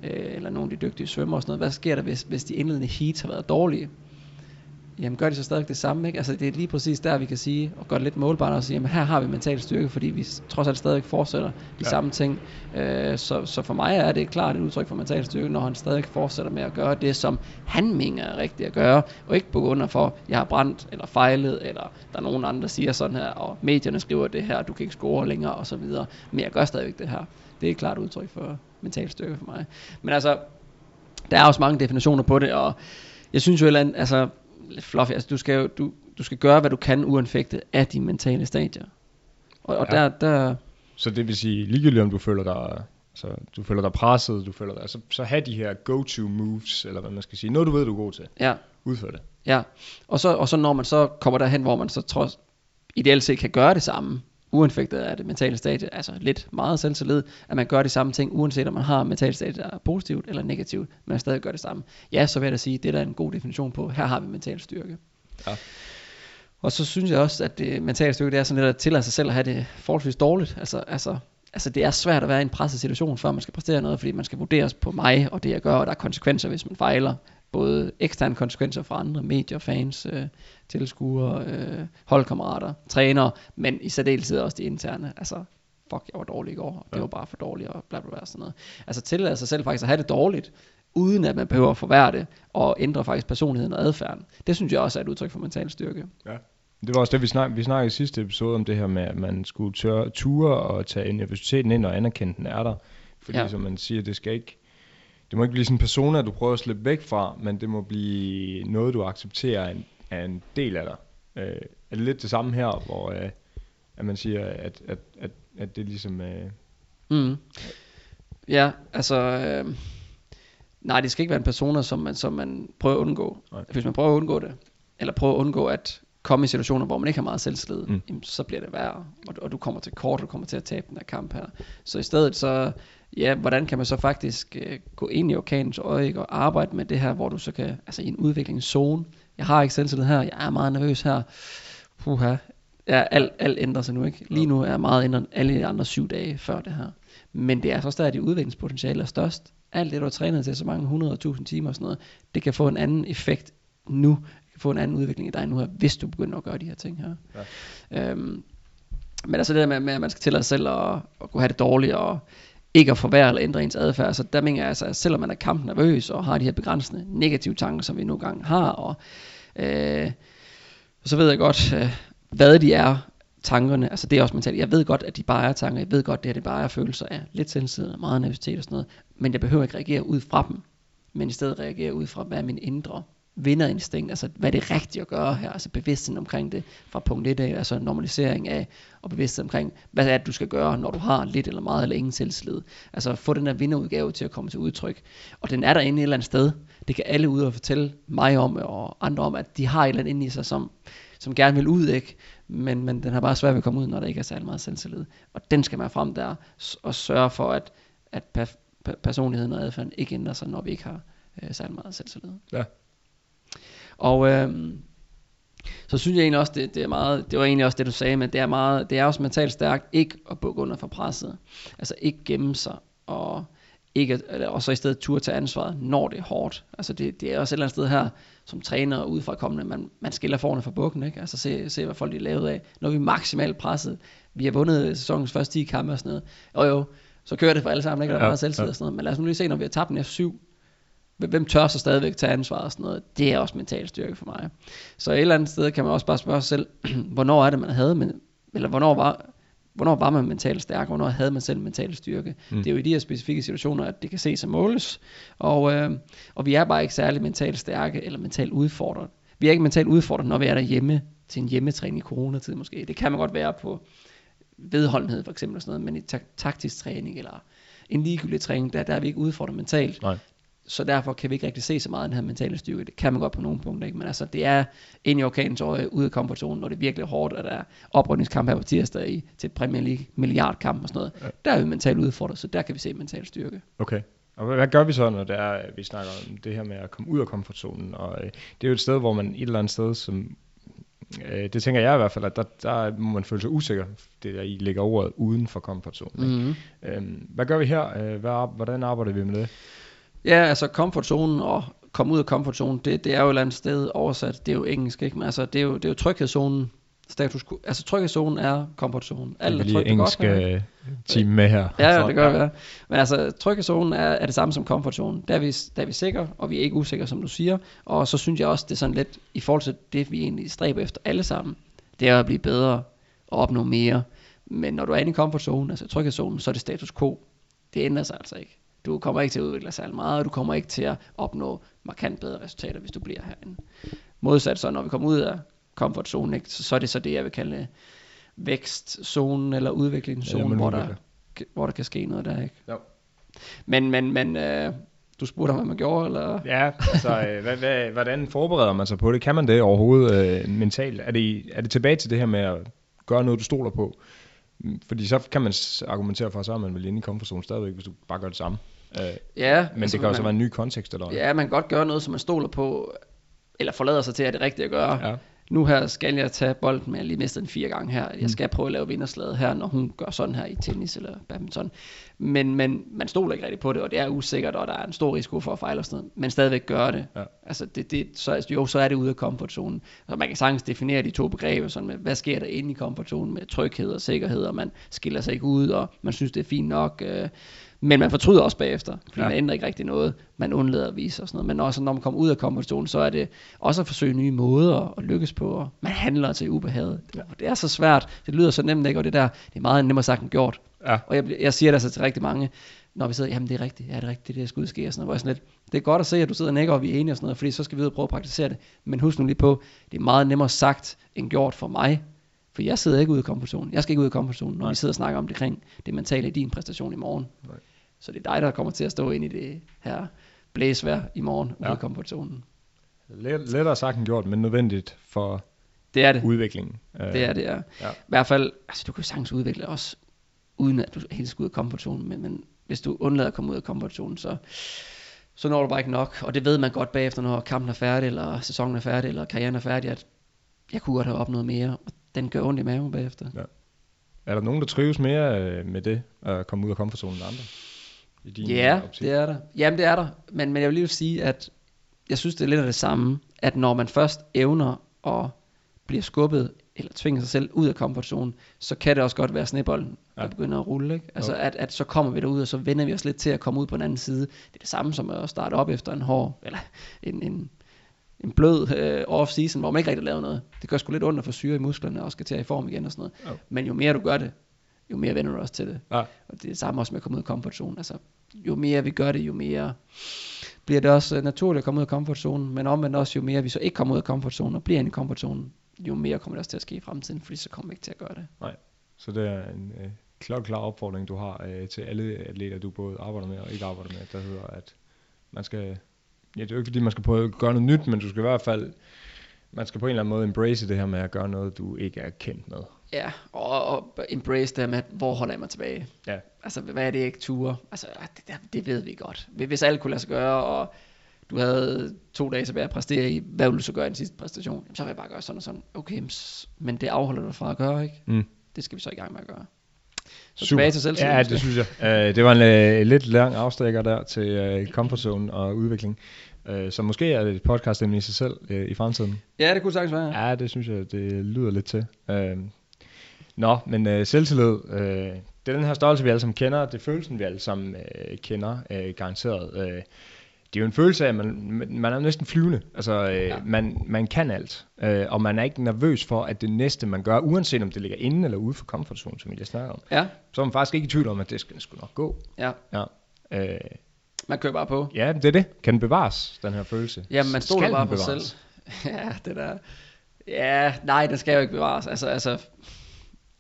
øh, eller nogle af de dygtige svømmer og sådan noget. Hvad sker der, hvis, hvis de indledende heats har været dårlige? Jamen gør de så stadig det samme, ikke? Altså det er lige præcis der, vi kan sige, og gøre det lidt målbart og sige, jamen her har vi mental styrke, fordi vi trods alt stadig fortsætter de ja. samme ting. Øh, så, så for mig er det klart et udtryk for mental styrke, når han stadig fortsætter med at gøre det, som han mener er rigtigt at gøre, og ikke på grund af for, jeg har brændt, eller fejlet, eller der er nogen andre, der siger sådan her, og medierne skriver det her, du kan ikke score længere, og så videre. Men jeg gør stadigvæk det her. Det er et klart udtryk for mental styrke for mig. Men altså, der er også mange definitioner på det, og jeg synes jo, at altså, lidt fluffy. Altså, du skal, jo, du, du skal gøre, hvad du kan uanfægtet af de mentale stadier. Og, og ja. der, der... Så det vil sige, ligegyldigt om du føler dig, så du føler dig presset, du føler dig, så, så have de her go-to moves, eller hvad man skal sige. Noget du ved, du er god til. Ja. Udfør det. Ja, og så, og så når man så kommer derhen, hvor man så trods ideelt set kan gøre det samme, uanfægtet af det mentale stadie, altså lidt meget selvtillid, at man gør de samme ting, uanset om man har mentale stadie, der er positivt eller negativt, men man stadig gør det samme. Ja, så vil jeg da sige, det er der en god definition på, her har vi mental styrke. Ja. Og så synes jeg også, at det mentale styrke, det er sådan lidt at tillade sig selv at have det forholdsvis dårligt. Altså, altså, altså det er svært at være i en presset situation, før man skal præstere noget, fordi man skal vurderes på mig og det jeg gør, og der er konsekvenser, hvis man fejler både eksterne konsekvenser fra andre medier, fans, øh, tilskuere, øh, holdkammerater, trænere, men i særdeleshed også de interne. Altså, fuck, jeg var dårlig i går, og det ja. var bare for dårligt, og bla bla bla sådan noget. Altså tillade sig selv faktisk at have det dårligt, uden at man behøver at forværre det, og ændre faktisk personligheden og adfærden. Det synes jeg også er et udtryk for mental styrke. Ja. Det var også det, vi, snak, vi snakkede i sidste episode om det her med, at man skulle tør, ture og tage universiteten ind og anerkende, den er der. Fordi ja. som man siger, det skal ikke det må ikke blive sådan en persona, du prøver at slippe væk fra, men det må blive noget, du accepterer en, er en del af dig. Øh, er det lidt det samme her, hvor øh, at man siger, at, at, at, at det ligesom... Øh, Mm. Ja, altså... Øh, nej, det skal ikke være en persona, som man, som man prøver at undgå. Nej. Hvis man prøver at undgå det, eller prøver at undgå at komme i situationer, hvor man ikke har meget selvtillid, Mm. jamen, så bliver det værre, og, og du kommer til kort, og du kommer til at tabe den her kamp her. Så i stedet så, ja, hvordan kan man så faktisk øh, gå ind i orkanens øje og arbejde med det her, hvor du så kan, altså i en udviklingszone, jeg har ikke selvtillid her, jeg er meget nervøs her, puha, ja, alt, alt ændrer sig nu ikke. Lige nu er meget ændret alle de andre syv dage før det her. Men det er så stadig, at udviklingspotentiale er størst. Alt det, du har trænet til så mange hundrede tusind timer og sådan noget, det kan få en anden effekt nu. Få en anden udvikling i dig nu her, hvis du begynder at gøre de her ting her. Ja. Øhm, men altså det der med, med, at man skal tillade sig selv at, at kunne have det dårligt, og ikke at forværre eller ændre ens adfærd, så der mener jeg altså, at selvom man er kampnervøs, og har de her begrænsende negative tanker, som vi nogle gange har, og øh, så ved jeg godt, øh, hvad de er, tankerne, altså det er også mentalt, jeg ved godt, at de bare er tanker, jeg ved godt, det her det bare er følelser af lidt selvtillid, meget nervøsitet og sådan noget, men jeg behøver ikke reagere ud fra dem, men i stedet reagere ud fra, hvad er min indre vinderinstinkt, altså hvad er det at gøre her, altså bevidstheden omkring det fra punkt 1 af, altså normalisering af, og bevidsthed omkring, hvad er det, du skal gøre, når du har lidt eller meget eller ingen selvslid. Altså få den der vinderudgave til at komme til udtryk. Og den er der inde et eller andet sted. Det kan alle ud og fortælle mig om, og andre om, at de har et eller andet inde i sig, som, som gerne vil ud, ikke? Men, men den har bare svært ved at komme ud, når der ikke er særlig meget selvtillid. Og den skal man frem der, og sørge for, at, at per, per, personligheden og adfærden ikke ændrer sig, når vi ikke har øh, særlig meget selvtillid. Ja. Og øhm, så synes jeg egentlig også, det, det er meget, det var egentlig også det du sagde, men det er meget, det er også mentalt stærkt ikke at bukke under for presset. Altså ikke gemme sig, og ikke, og så i stedet turde tage ansvaret, når det er hårdt. Altså det, det er også et eller andet sted her, som træner og udefra kommende, man, man skiller forne fra bukken, ikke? Altså se, se, hvad folk de er lavet af. Når vi er maksimalt presset, vi har vundet sæsonens første 10 kampe og sådan noget, og jo, så kører det for alle sammen, ikke? Der er Ja, meget selvtid ja. og sådan noget. Men lad os nu lige se, når vi har tabt den F7, hvem- tør så stadigvæk tage ansvar og sådan noget, det er også mental styrke for mig. Så et eller andet sted kan man også bare spørge sig selv, hvornår er det, man havde, men, eller hvornår var, hvornår var man mentalt stærk, hvornår havde man selv mental styrke. Mm. Det er jo i de her specifikke situationer, at det kan ses og måles, og, øh, og vi er bare ikke særlig mentalt stærke eller mentalt udfordret. Vi er ikke mentalt udfordret, når vi er derhjemme til en hjemmetræning i coronatid måske. Det kan man godt være på vedholdenhed for eksempel og sådan noget, men i tak- taktisk træning eller en ligegyldig træning, der, der er vi ikke udfordret mentalt. Nej. Så derfor kan vi ikke rigtig se så meget af den her mentale styrke. Det kan man godt på nogle punkter, ikke? men altså det er ind i orkanens øje, ude af komfortzonen, når det er virkelig hårdt, og der er oprydningskamp her på tirsdag i, til et Premier League milliardkamp og sådan noget. Ja. Der er vi mentalt udfordret, så der kan vi se mental styrke. Okay. Og hvad, gør vi så, når det er, vi snakker om det her med at komme ud af komfortzonen? Og øh, det er jo et sted, hvor man et eller andet sted, som øh, det tænker jeg i hvert fald, at der, der må man føle sig usikker, det der I lægger ordet uden for komfortzonen. Mm. Mm-hmm. Øhm, hvad gør vi her? Øh, hvad, hvordan arbejder vi med det? Ja, altså komfortzonen og komme ud af komfortzonen, det, det er jo et eller andet sted oversat, det er jo engelsk, ikke? Men altså, det er jo, det er jo tryghedszonen, status quo. Altså tryghedszonen er komfortzonen. Alt er trygt og godt engelsk her. team med her. Ja, ja, Så- det gør vi. Ja. Men altså, tryghedszonen er, er det samme som komfortzonen. Der er, vi, der er vi sikre, og vi er ikke usikre, som du siger. Og så synes jeg også, det er sådan lidt, i forhold til det, vi egentlig stræber efter alle sammen, det er at blive bedre og opnå mere. Men når du er inde i komfortzonen, altså tryghedszonen, så er det status quo. Det ændrer sig altså ikke. Du kommer ikke til at udvikle dig særlig meget, og du kommer ikke til at opnå markant bedre resultater, hvis du bliver herinde. Modsat så, når vi kommer ud af komfortzonen, ikke, så, så er det så det, jeg vil kalde vækstzonen eller udviklingszonen, man hvor der, hvor der kan ske noget der, ikke? Jo. Men, men, men øh, du spurgte om, hvad man gjorde, eller? Ja, altså, øh, hvad, hvad, hvordan forbereder man sig på det? Kan man det overhovedet øh, mentalt? Er det, er det tilbage til det her med at gøre noget, du stoler på? Mm, Fordi så kan man argumentere for, at så er man vel inde i komfortzonen stadigvæk, hvis du bare gør det samme. Øh, Ja, men det kan jo så være en ny kontekst, eller hvad? Ja, man kan godt gøre noget, som man stoler på, eller forlader sig til, at det er rigtigt at gøre. Ja. Nu her skal jeg tage bolden, men jeg lige mistet den fire gange her. Jeg skal prøve at lave vinderslaget her, når hun gør sådan her i tennis eller badminton. Men, men man stoler ikke rigtig på det, og det er usikkert, og der er en stor risiko for at fejle og sådan noget. Men stadigvæk gør det. Ja. Altså det, det, så, jo, så er det ude af komfortzonen. Så man kan sagtens definere de to begreber, sådan med, hvad sker der inde i komfortzonen med tryghed og sikkerhed, og man skiller sig ikke ud, og man synes, det er fint nok. Øh, men man fortryder også bagefter, fordi Ja. man ændrer ikke rigtig noget. Man undlader at vise og sådan noget. Men også når man kommer ud af komfortzonen, så er det også at forsøge nye måder at lykkes på. Og man handler til ubehaget. Ja. Og det er så svært. Det lyder så nemt, ikke? Og det der, det er meget nemmere sagt end gjort. Ja. Og jeg, jeg siger det altså til rigtig mange. når vi sidder, jamen det er rigtigt, ja det er rigtigt, det er der skal ske, og sådan noget, hvor jeg sådan lidt, det er godt at se, at du sidder og nikker, og vi er enige og sådan noget, fordi så skal vi ud og prøve at praktisere det, men husk nu lige på, det er meget nemmere sagt end gjort for mig, for jeg sidder ikke ude i komfortzonen, jeg skal ikke ud i komfortzonen, når Nej. vi sidder og snakker om det kring det mentale i din præstation i morgen. Nej. Så det er dig, der kommer til at stå ind i det her blæsvær i morgen ude Ja. i komfortzonen. Let, lettere sagt end gjort, men nødvendigt for Det er det. udviklingen. Det er det, ja. Ja. I hvert fald, altså du kan jo sagtens udvikle også, uden at du helt skal ud af komfortzonen, men, men hvis du undlader at komme ud af komfortzonen, så, så når du bare ikke nok. Og det ved man godt bagefter, når kampen er færdig, eller sæsonen er færdig, eller karrieren er færdig, at jeg kunne godt have opnået mere, og den gør ondt i maven bagefter. Er der nogen, der trives mere øh, med det, at komme ud af komfortzonen end andre? I din Ja, optik? det er der. Jamen det er der, men, men jeg vil lige sige, at jeg synes, det er lidt af det samme, at når man først evner at blive skubbet, eller tvinger sig selv ud af komfortzonen, så kan det også godt være snebolden, der Ja. begynder at rulle. Ikke? Altså at, at så kommer vi derud, og så vender vi os lidt til at komme ud på den anden side. Det er det samme som at starte op efter en hård, eller en, en, en blød øh, off-season, hvor man ikke rigtig laver noget. Det gør sgu lidt ondt at få syre i musklerne, og skal til at i form igen og sådan noget. Jo. Men jo mere du gør det, jo mere vender du også til det. Ja. Og det er det samme også med at komme ud af komfortzonen. Altså, jo mere vi gør det, jo mere bliver det også øh, naturligt at komme ud af komfortzonen. Men omvendt også, jo mere vi så ikke kommer ud af komfortzonen og bliver inde i komfortzonen, jo mere kommer det også til at ske i fremtiden, fordi så kommer vi ikke til at gøre det. Så det er en øh, klokkeklar opfordring, du har øh, til alle atleter, du både arbejder med og ikke arbejder med, der hedder, at man skal, ja, det er jo ikke fordi, man skal prøve at gøre noget nyt, men du skal i hvert fald, man skal på en eller anden måde embrace det her med at gøre noget, du ikke er kendt med. Ja, og, og embrace det med, at hvor holder jeg mig tilbage? Ja. Altså, hvad er det, jeg ikke ture? Altså, det, det, det ved vi godt. Hvis alt kunne lade sig gøre, og du havde to dage tilbage at præstere i, hvad ville du så gøre i den sidste præstation? Jamen, så vil jeg bare gøre sådan og sådan. Okay, men det afholder du fra at gøre, ikke? Mm. Det skal vi så i gang med at gøre. Så Super. tilbage til selvtillid. Ja, det synes jeg. Uh, det var en uh, lidt lang afstikker der til uh, comfort zone og udvikling. Uh, så måske er det et podcast i sig selv uh, i fremtiden. Ja, det kunne sagtens være. Ja, det synes jeg, det lyder lidt til. Uh, nå, men uh, selvtillid, uh, det er den her størrelse, vi alle sammen kender. Det er følelsen, vi alle sammen uh, kender, uh, garanteret. Uh, det er jo en følelse af, at man, man er næsten flyvende. Altså, øh, Ja. ja. man, man kan alt. Øh, og man er ikke nervøs for, at det næste, man gør, uanset om det ligger inde eller ude for comfort zone, som vi lige snakker om, Ja, så er man faktisk ikke i tvivl om, at det skal sgu nok gå. ja. Ja. Øh, Man kører bare på. ja, det er det. Kan den bevares, den her følelse? Jamen, man stoler bare på sig selv. ja, det der. Ja, nej, den skal jo ikke bevares. Altså, altså,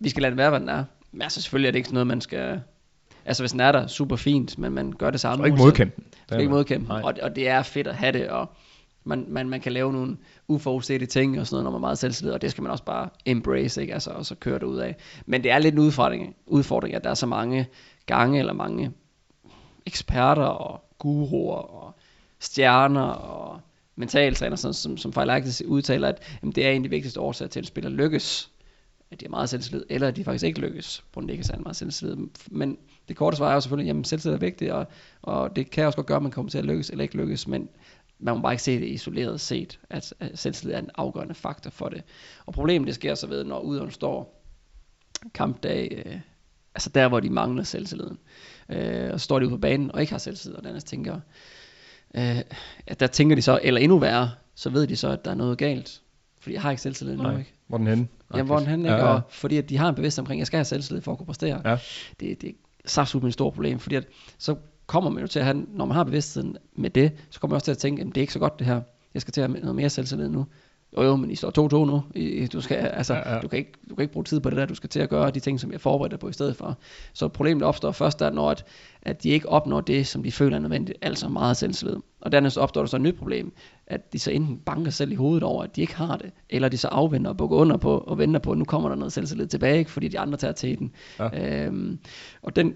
vi skal lade den være, hvad den er. Men altså, selvfølgelig er det ikke sådan noget, man skal... Altså, hvis den er der, super fint, men man gør det samme. skal ikke modkæmpe den. Skal ikke modkæmpe den. og, og det er fedt at have det, og man, man, man kan lave nogle uforudsete ting og sådan noget, når man er meget selvtillid, og det skal man også bare embrace, ikke? Altså, og så køre det ud af. Men det er lidt en udfordring, udfordring, at der er så mange gange, eller mange eksperter og guruer og stjerner og mentaltræner, sådan, som, som fejlagtigt udtaler, at jamen, det er de vigtigste årsager til, at en spiller lykkes, at de er meget selvtillid, eller at de faktisk ikke lykkes, på grund af, ikke er særlig meget selvtillid. Men det korte svar er jo selvfølgelig, jamen selvtillid er vigtigt, og, og det kan også godt gøre, at man kommer til at lykkes eller ikke lykkes, men man må bare ikke se det isoleret set, at, at selvtillid er en afgørende faktor for det. Og problemet det sker så ved, når udøveren står kampdag, øh, altså der, hvor de mangler selvtilliden, øh, og så står de ude på banen og ikke har selvtillid, og dernæst tænker, øh, at der tænker de så, eller endnu værre, så ved de så, at der er noget galt, fordi jeg har ikke selvtillid ikke? Hvor er den henne? Jamen, hvor den ikke? Ja, ja. Og fordi at de har en bevidsthed omkring, at jeg skal have selvtillid for at kunne præstere. Ja. Det, det er saftsus et stort problem, fordi at, så kommer man jo til at have, når man har bevidstheden med det, så kommer man også til at tænke, at det er ikke så godt det her. Jeg skal til at have noget mere selvtillid nu. Jo, jo, men I står 2-2 nu. I, du, skal, altså, Ja, ja. Du, kan ikke, du kan ikke bruge tid på det der. Du skal til at gøre de ting, som jeg forbereder på i stedet for. Så problemet opstår først der, når at, at de ikke opnår det, som de føler er nødvendigt, altså meget selvtillid. Og dernæst opstår der så et nyt problem, at de så enten banker selv i hovedet over, at de ikke har det, eller de så afventer og bukker under på, og venter på, at nu kommer der noget selvtillid tilbage, ikke? fordi de andre tager til den. Ja. Øhm, og den,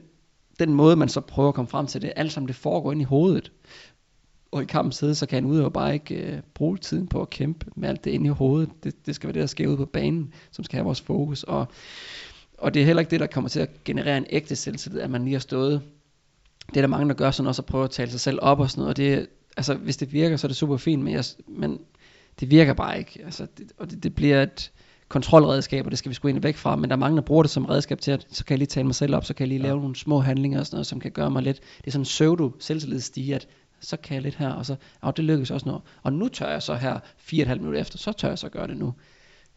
den måde, man så prøver at komme frem til det, alt sammen det foregår ind i hovedet. Og i kampens side, så kan en udøver bare ikke øh, bruge tiden på at kæmpe med alt det inde i hovedet. Det, det skal være det, der sker ude på banen, som skal have vores fokus. Og, og det er heller ikke det, der kommer til at generere en ægte selvtillid, at man lige har stået. Det er der mange, der gør sådan også, at prøve at tale sig selv op og sådan noget. Og det, altså, hvis det virker, så er det super fint, men, jeg, men det virker bare ikke. Altså, det, og det, det bliver et kontrolredskab, og det skal vi sgu egentlig væk fra, men der er mange, der bruger det som redskab til, at så kan jeg lige tale mig selv op, så kan jeg lige Ja. lave nogle små handlinger og sådan noget, som kan gøre mig lidt, det er sådan en pseudo selvtillidsstige, at så kan jeg lidt her, og så, og det lykkes også nu, og nu tør jeg så her fire og et halvt minutter efter, så tør jeg så gøre det nu.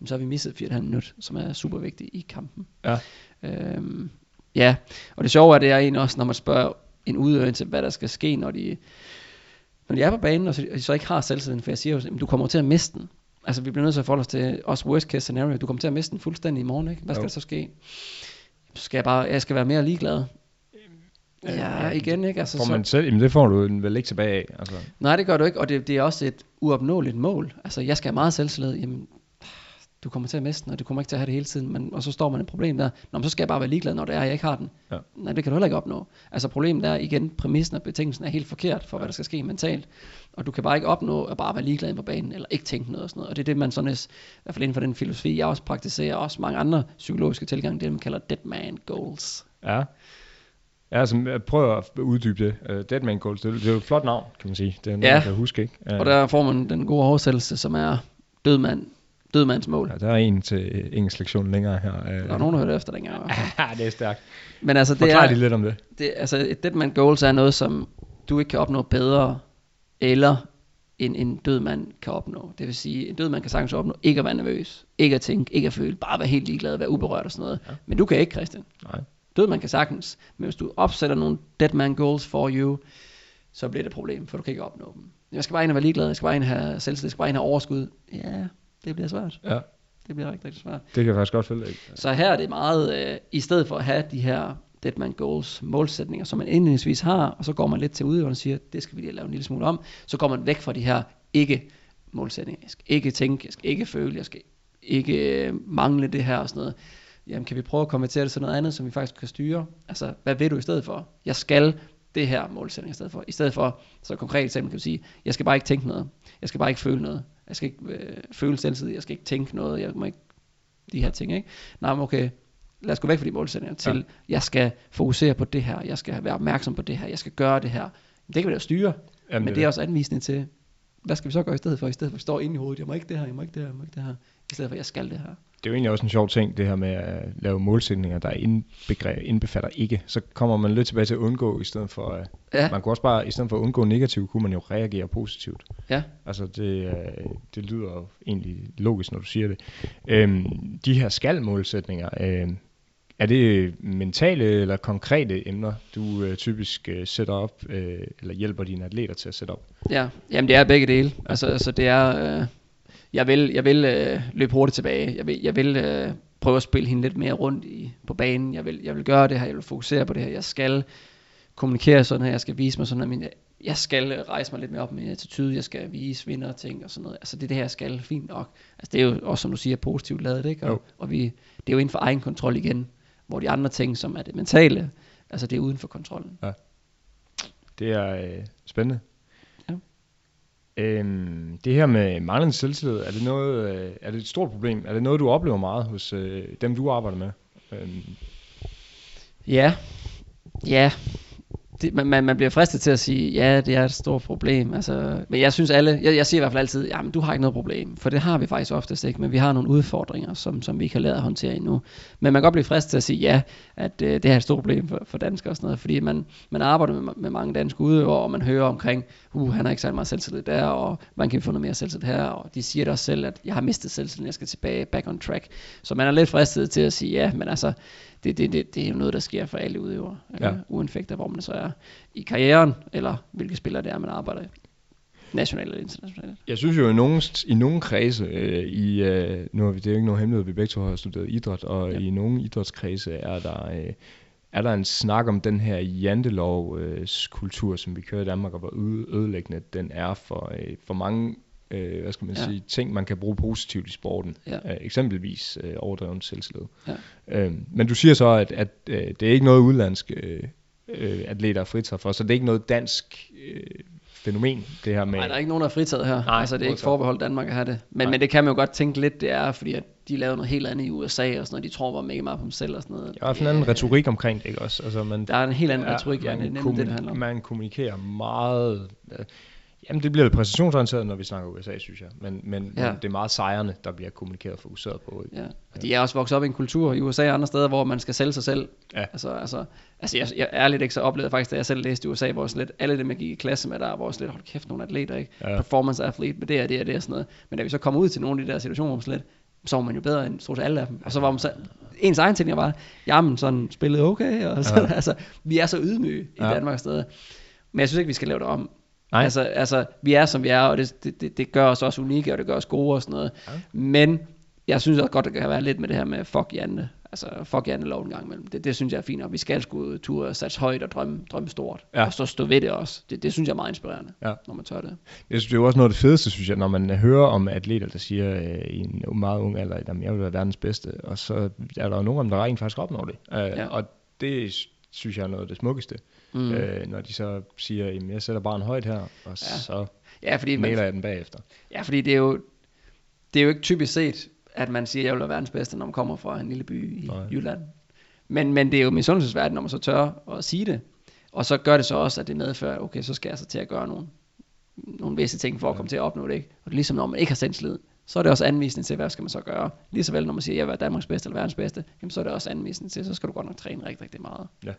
Jamen, så har vi misset fire og et halvt minut, som er super vigtigt i kampen. Ja. Øhm, ja, og det sjove er, det er egentlig også, når man spørger en udøvelse til, hvad der skal ske, når de, når de er på banen, og så, og de så ikke har selvtilliden, for jeg siger jo, du kommer til at miste den. Altså, vi bliver nødt til at forholde os til også worst case scenario. Du kommer til at miste den fuldstændig i morgen, ikke? Hvad skal Jo. der så ske? Så skal jeg bare, jeg skal være mere ligeglad. Ja, igen, ikke? Altså, Får så, man selv, jamen det får du vel ikke tilbage af. Altså, Nej, det gør du ikke, og det, det er også et uopnåeligt mål. Altså, jeg skal have meget selvtillid. Jamen, du kommer til at miste den, og du kommer ikke til at have det hele tiden, men, og så står man et problem der. Nå, men så skal jeg bare være ligeglad, når det er, jeg ikke har den. Ja. Nej, det kan du heller ikke opnå. Altså problemet er igen, præmissen og betingelsen er helt forkert for, hvad der skal ske mentalt. Og du kan bare ikke opnå at bare være ligeglad på banen, eller ikke tænke noget og sådan noget. Og det er det, man sådan, i hvert fald inden for den filosofi, jeg også praktiserer, og også mange andre psykologiske tilgange, det man kalder dead man goals. ja. Ja, altså, prøver at uddybe det. Uh, Deadman Goals, det, er- det er jo et flot navn, kan man sige. Det er noget, Ja. man kan huske, ikke? Uh, Og der får man den gode oversættelse, som er dødmand, dødmands mål. Ja, der er en til engelsk lektion længere her. Der er nogen, der hørte efter fald. Ja, det er stærkt. Men altså, det Forklar er, lige lidt om det. det, altså et deadman goals er noget, som du ikke kan opnå bedre, eller en, en død mand kan opnå. Det vil sige, en død mand kan sagtens opnå ikke at være nervøs, ikke at tænke, ikke at føle, bare være helt ligeglad, være uberørt og sådan noget. Ja. Men du kan ikke, Christian. Nej. Død man kan sagtens, men hvis du opsætter nogle dead man goals for you, så bliver det et problem, for du kan ikke opnå dem. Jeg skal bare ind og være ligeglad, jeg skal bare ind og have selvtillid, jeg skal bare ind og have overskud. Ja, det bliver svært. Ja, Det bliver rigtig, rigtig svært. det kan jeg faktisk godt følge. Ikke? Så her er det meget, øh, i stedet for at have de her deadman goals, målsætninger, som man indledningsvis har, og så går man lidt til udøveren og siger, det skal vi lige lave en lille smule om, så går man væk fra de her ikke målsætninger. Jeg skal ikke tænke, jeg skal ikke føle, jeg skal ikke øh, mangle det her og sådan noget. Jamen kan vi prøve at konvertere det til noget andet, som vi faktisk kan styre? Altså, hvad vil du i stedet for? Jeg skal det her målsætning i stedet for. I stedet for, så konkret eksempel kan du sige, jeg skal bare ikke tænke noget. Jeg skal bare ikke føle noget. Jeg skal ikke øh, føle selvtid. Jeg skal ikke tænke noget. Jeg må ikke de her ting, ikke? Nej, men okay, lad os gå væk fra de målsætninger til, Ja. jeg skal fokusere på det her, jeg skal være opmærksom på det her, jeg skal gøre det her. Det kan vi da styre, Jamen, men det er også anvisning til, hvad skal vi så gøre i stedet for? I stedet for, at vi står inde i hovedet, jeg må ikke det her, jeg må ikke det her, jeg må ikke det her. I stedet for, jeg skal det her. det er jo egentlig også en sjov ting, det her med at lave målsætninger, der indbegreb, indbefatter ikke. Så kommer man lidt tilbage til at undgå, i stedet for, at Ja, man kunne også bare, i stedet for at undgå negativt, kunne man jo reagere positivt. ja. Altså det, øh, det lyder jo egentlig logisk, når du siger det. Øhm, de her skal-målsætninger, øh, er det mentale eller konkrete emner, du øh, typisk øh, sætter op, øh, eller hjælper dine atleter til at sætte op? Ja, jamen det er begge dele. Altså, altså det er, øh, jeg vil, jeg vil øh, løbe hurtigt tilbage. Jeg vil, jeg vil øh, prøve at spille hende lidt mere rundt i, på banen. Jeg vil, jeg vil gøre det her, jeg vil fokusere på det her. Jeg skal kommunikere sådan her, jeg skal vise mig sådan her. Min, jeg skal rejse mig lidt mere op med min attitude, jeg skal vise vinder ting og sådan noget. Altså det er det her, jeg skal, fint nok. Altså det er jo også, som du siger, positivt lavet, ikke? Jo. Og, og vi, det er jo inden for egen kontrol igen, hvor de andre ting, som er det mentale, altså det er uden for kontrollen. Det er øh, spændende. Øhm, det her med manglende selvtillid, er det, noget, øh, er det et stort problem? Er det noget, du oplever meget hos øh, dem, du arbejder med? Øhm, Ja, ja. Det, man, man, man bliver fristet til at sige, ja, det er et stort problem. Altså, men jeg synes alle, jeg, jeg siger i hvert fald altid, jamen du har ikke noget problem. For det har vi faktisk oftest ikke, men vi har nogle udfordringer, som, som vi ikke har lært at håndtere endnu. Men man kan godt blive fristet til at sige, ja, at øh, det er et stort problem for, for danskere og sådan noget. Fordi man, man arbejder med, med mange danske udøvere, og man hører omkring, uh, han har ikke særlig meget selvtillid der, og man kan vi få noget mere selvtillid her. Og de siger det også selv, at jeg har mistet selvtilliden, jeg skal tilbage, back on track. Så man er lidt fristet til at sige, ja, men altså, det, det, det, det er jo noget, der sker for alle udøvere, Ja. ja. uanfægtet hvor man så er i karrieren, eller hvilke spillere det er, man arbejder i. Nationalt eller internationalt. Jeg synes jo, i nogle, i nogle kredse, øh, i, øh, nu er vi, det er jo ikke nogen hemmelighed, vi begge to har studeret idræt, og Ja. i nogle idrætskredse er der, øh, er der en snak om den her jantelov-kultur, som vi kører i Danmark, og hvor øde- ødelæggende den er for, øh, for mange øh, hvad skal man Ja. sige, ting, man kan bruge positivt i sporten. Ja. Øh, eksempelvis øh, overdreven selvtillid. Ja. Øh, men du siger så, at, at øh, det er ikke noget udlandsk øh, øh, atleter er fritaget for, så det er ikke noget dansk øh, fænomen, det her med... Nej, der er ikke nogen, der er fritaget her. Nej, altså, det er ikke forbeholdt Danmark at have det. Men, Nej. men det kan man jo godt tænke lidt, det er, fordi at de lavede noget helt andet i USA og sådan noget. De tror bare mega meget på dem selv og sådan noget. Der er sådan en anden retorik omkring det, ikke også? Altså, man, Der er en helt anden retorik, ja, man, det er nemlig det, det handler om. Man kommunikerer meget... Øh, jamen, det bliver lidt præstationsorienteret, når vi snakker USA, synes jeg. Men, men, Ja. men det er meget sejrene, der bliver kommunikeret og fokuseret på. Ja, og de er også vokset op i en kultur i USA og andre steder, hvor man skal sælge sig selv. Ja. Altså, altså, altså jeg, jeg ærligt ikke så oplevede faktisk, da jeg selv læste i USA, hvor sådan lidt, alle dem, jeg gik i klasse med, der var sådan lidt, hold kæft, nogle atleter, ikke? Ja. Performance athlete, med det og det og det og sådan noget. Men da vi så kommer ud til nogle af de der situationer, hvor sådan lidt, så var man jo bedre end stort set alle af dem. Og så var man så, ens egen ting var, jamen sådan spillede okay, og så, ja. altså, vi er så ydmyge i Ja. Danmark stadig. Men jeg synes ikke, vi skal lave det om. Nej. Altså, altså, vi er som vi er, og det, det, det, det gør os også unikke, og det gør os gode og sådan noget. Ja. Men jeg synes også godt, der kan være lidt med det her med fuck Janne. Altså fuck Janne lov en gang imellem. Det, det synes jeg er fint, og vi skal sgu ture og satse højt og drømme, drømme stort. Ja. Og så stå ved det også. Det, det synes jeg er meget inspirerende, Ja. når man tør det. Jeg synes, det er jo også noget af det fedeste, synes jeg, når man hører om atleter, der siger øh, i en meget ung alder, at "Jamen, jeg vil være verdens bedste, og så er der jo dem, der rent faktisk opnår det. Øh, Ja. Og det synes jeg er noget af det smukkeste, Mm. øh, når de så siger, at jeg sætter bare en højt her, og ja. så Ja, fordi, man, jeg den bagefter. ja, fordi det er jo, det er jo ikke typisk set, at man siger, jeg vil være verdens bedste, når man kommer fra en lille by i Nej. Jylland. Men, men det er jo misundelsesværdigt, når man så tør at sige det. Og så gør det så også, at det medfører, okay, så skal jeg så til at gøre nogle, nogle visse ting for at komme til at opnå det. Ikke? Og ligesom når man ikke har selvtillid, så er det også anvisning til, hvad skal man så gøre. Lige så vel, når man siger, at jeg vil være Danmarks bedste eller verdens bedste, jamen, så er det også anvisning til, så skal du godt nok træne rigtig, rigtig meget. Ja.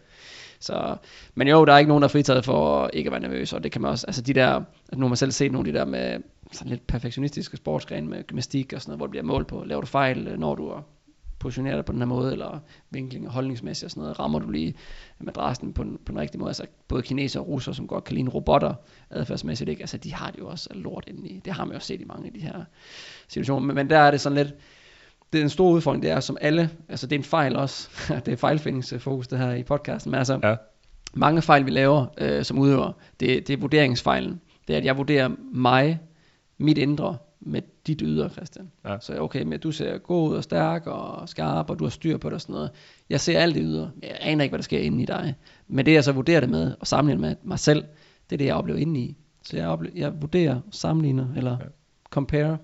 Så, men jo, der er ikke nogen, der er fritaget for ikke at være nervøs, og det kan man også, altså de der, altså nu har man selv set nogle af de der med sådan lidt perfektionistiske sportsgrene med gymnastik og sådan noget, hvor det bliver mål på, laver du fejl, når du er positioneret dig på den her måde, eller vinkling og holdningsmæssigt og sådan noget, rammer du lige madrassen på den, på den rigtige måde, altså både kinesere og russer, som godt kan ligne robotter adfærdsmæssigt, ikke? altså de har det jo også lort inde i, det har man jo set i mange af de her situationer, men, men der er det sådan lidt, det er en stor udfordring, det er som alle, altså det er en fejl også, det er fejlfindingsfokus det her i podcasten, men altså Ja. mange fejl vi laver øh, som udøver, det, det er vurderingsfejlen, det er at jeg vurderer mig, mit indre, med dit ydre, Christian. Ja. Så okay, men du ser god ud og stærk og skarp, og du har styr på det og sådan noget. Jeg ser alt det ydre, jeg aner ikke, hvad der sker inde i dig. Men det jeg så vurderer det med, og sammenligner med mig selv, det er det, jeg oplever inde i. Så jeg, oplever, jeg vurderer, sammenligner, eller Ja. compare.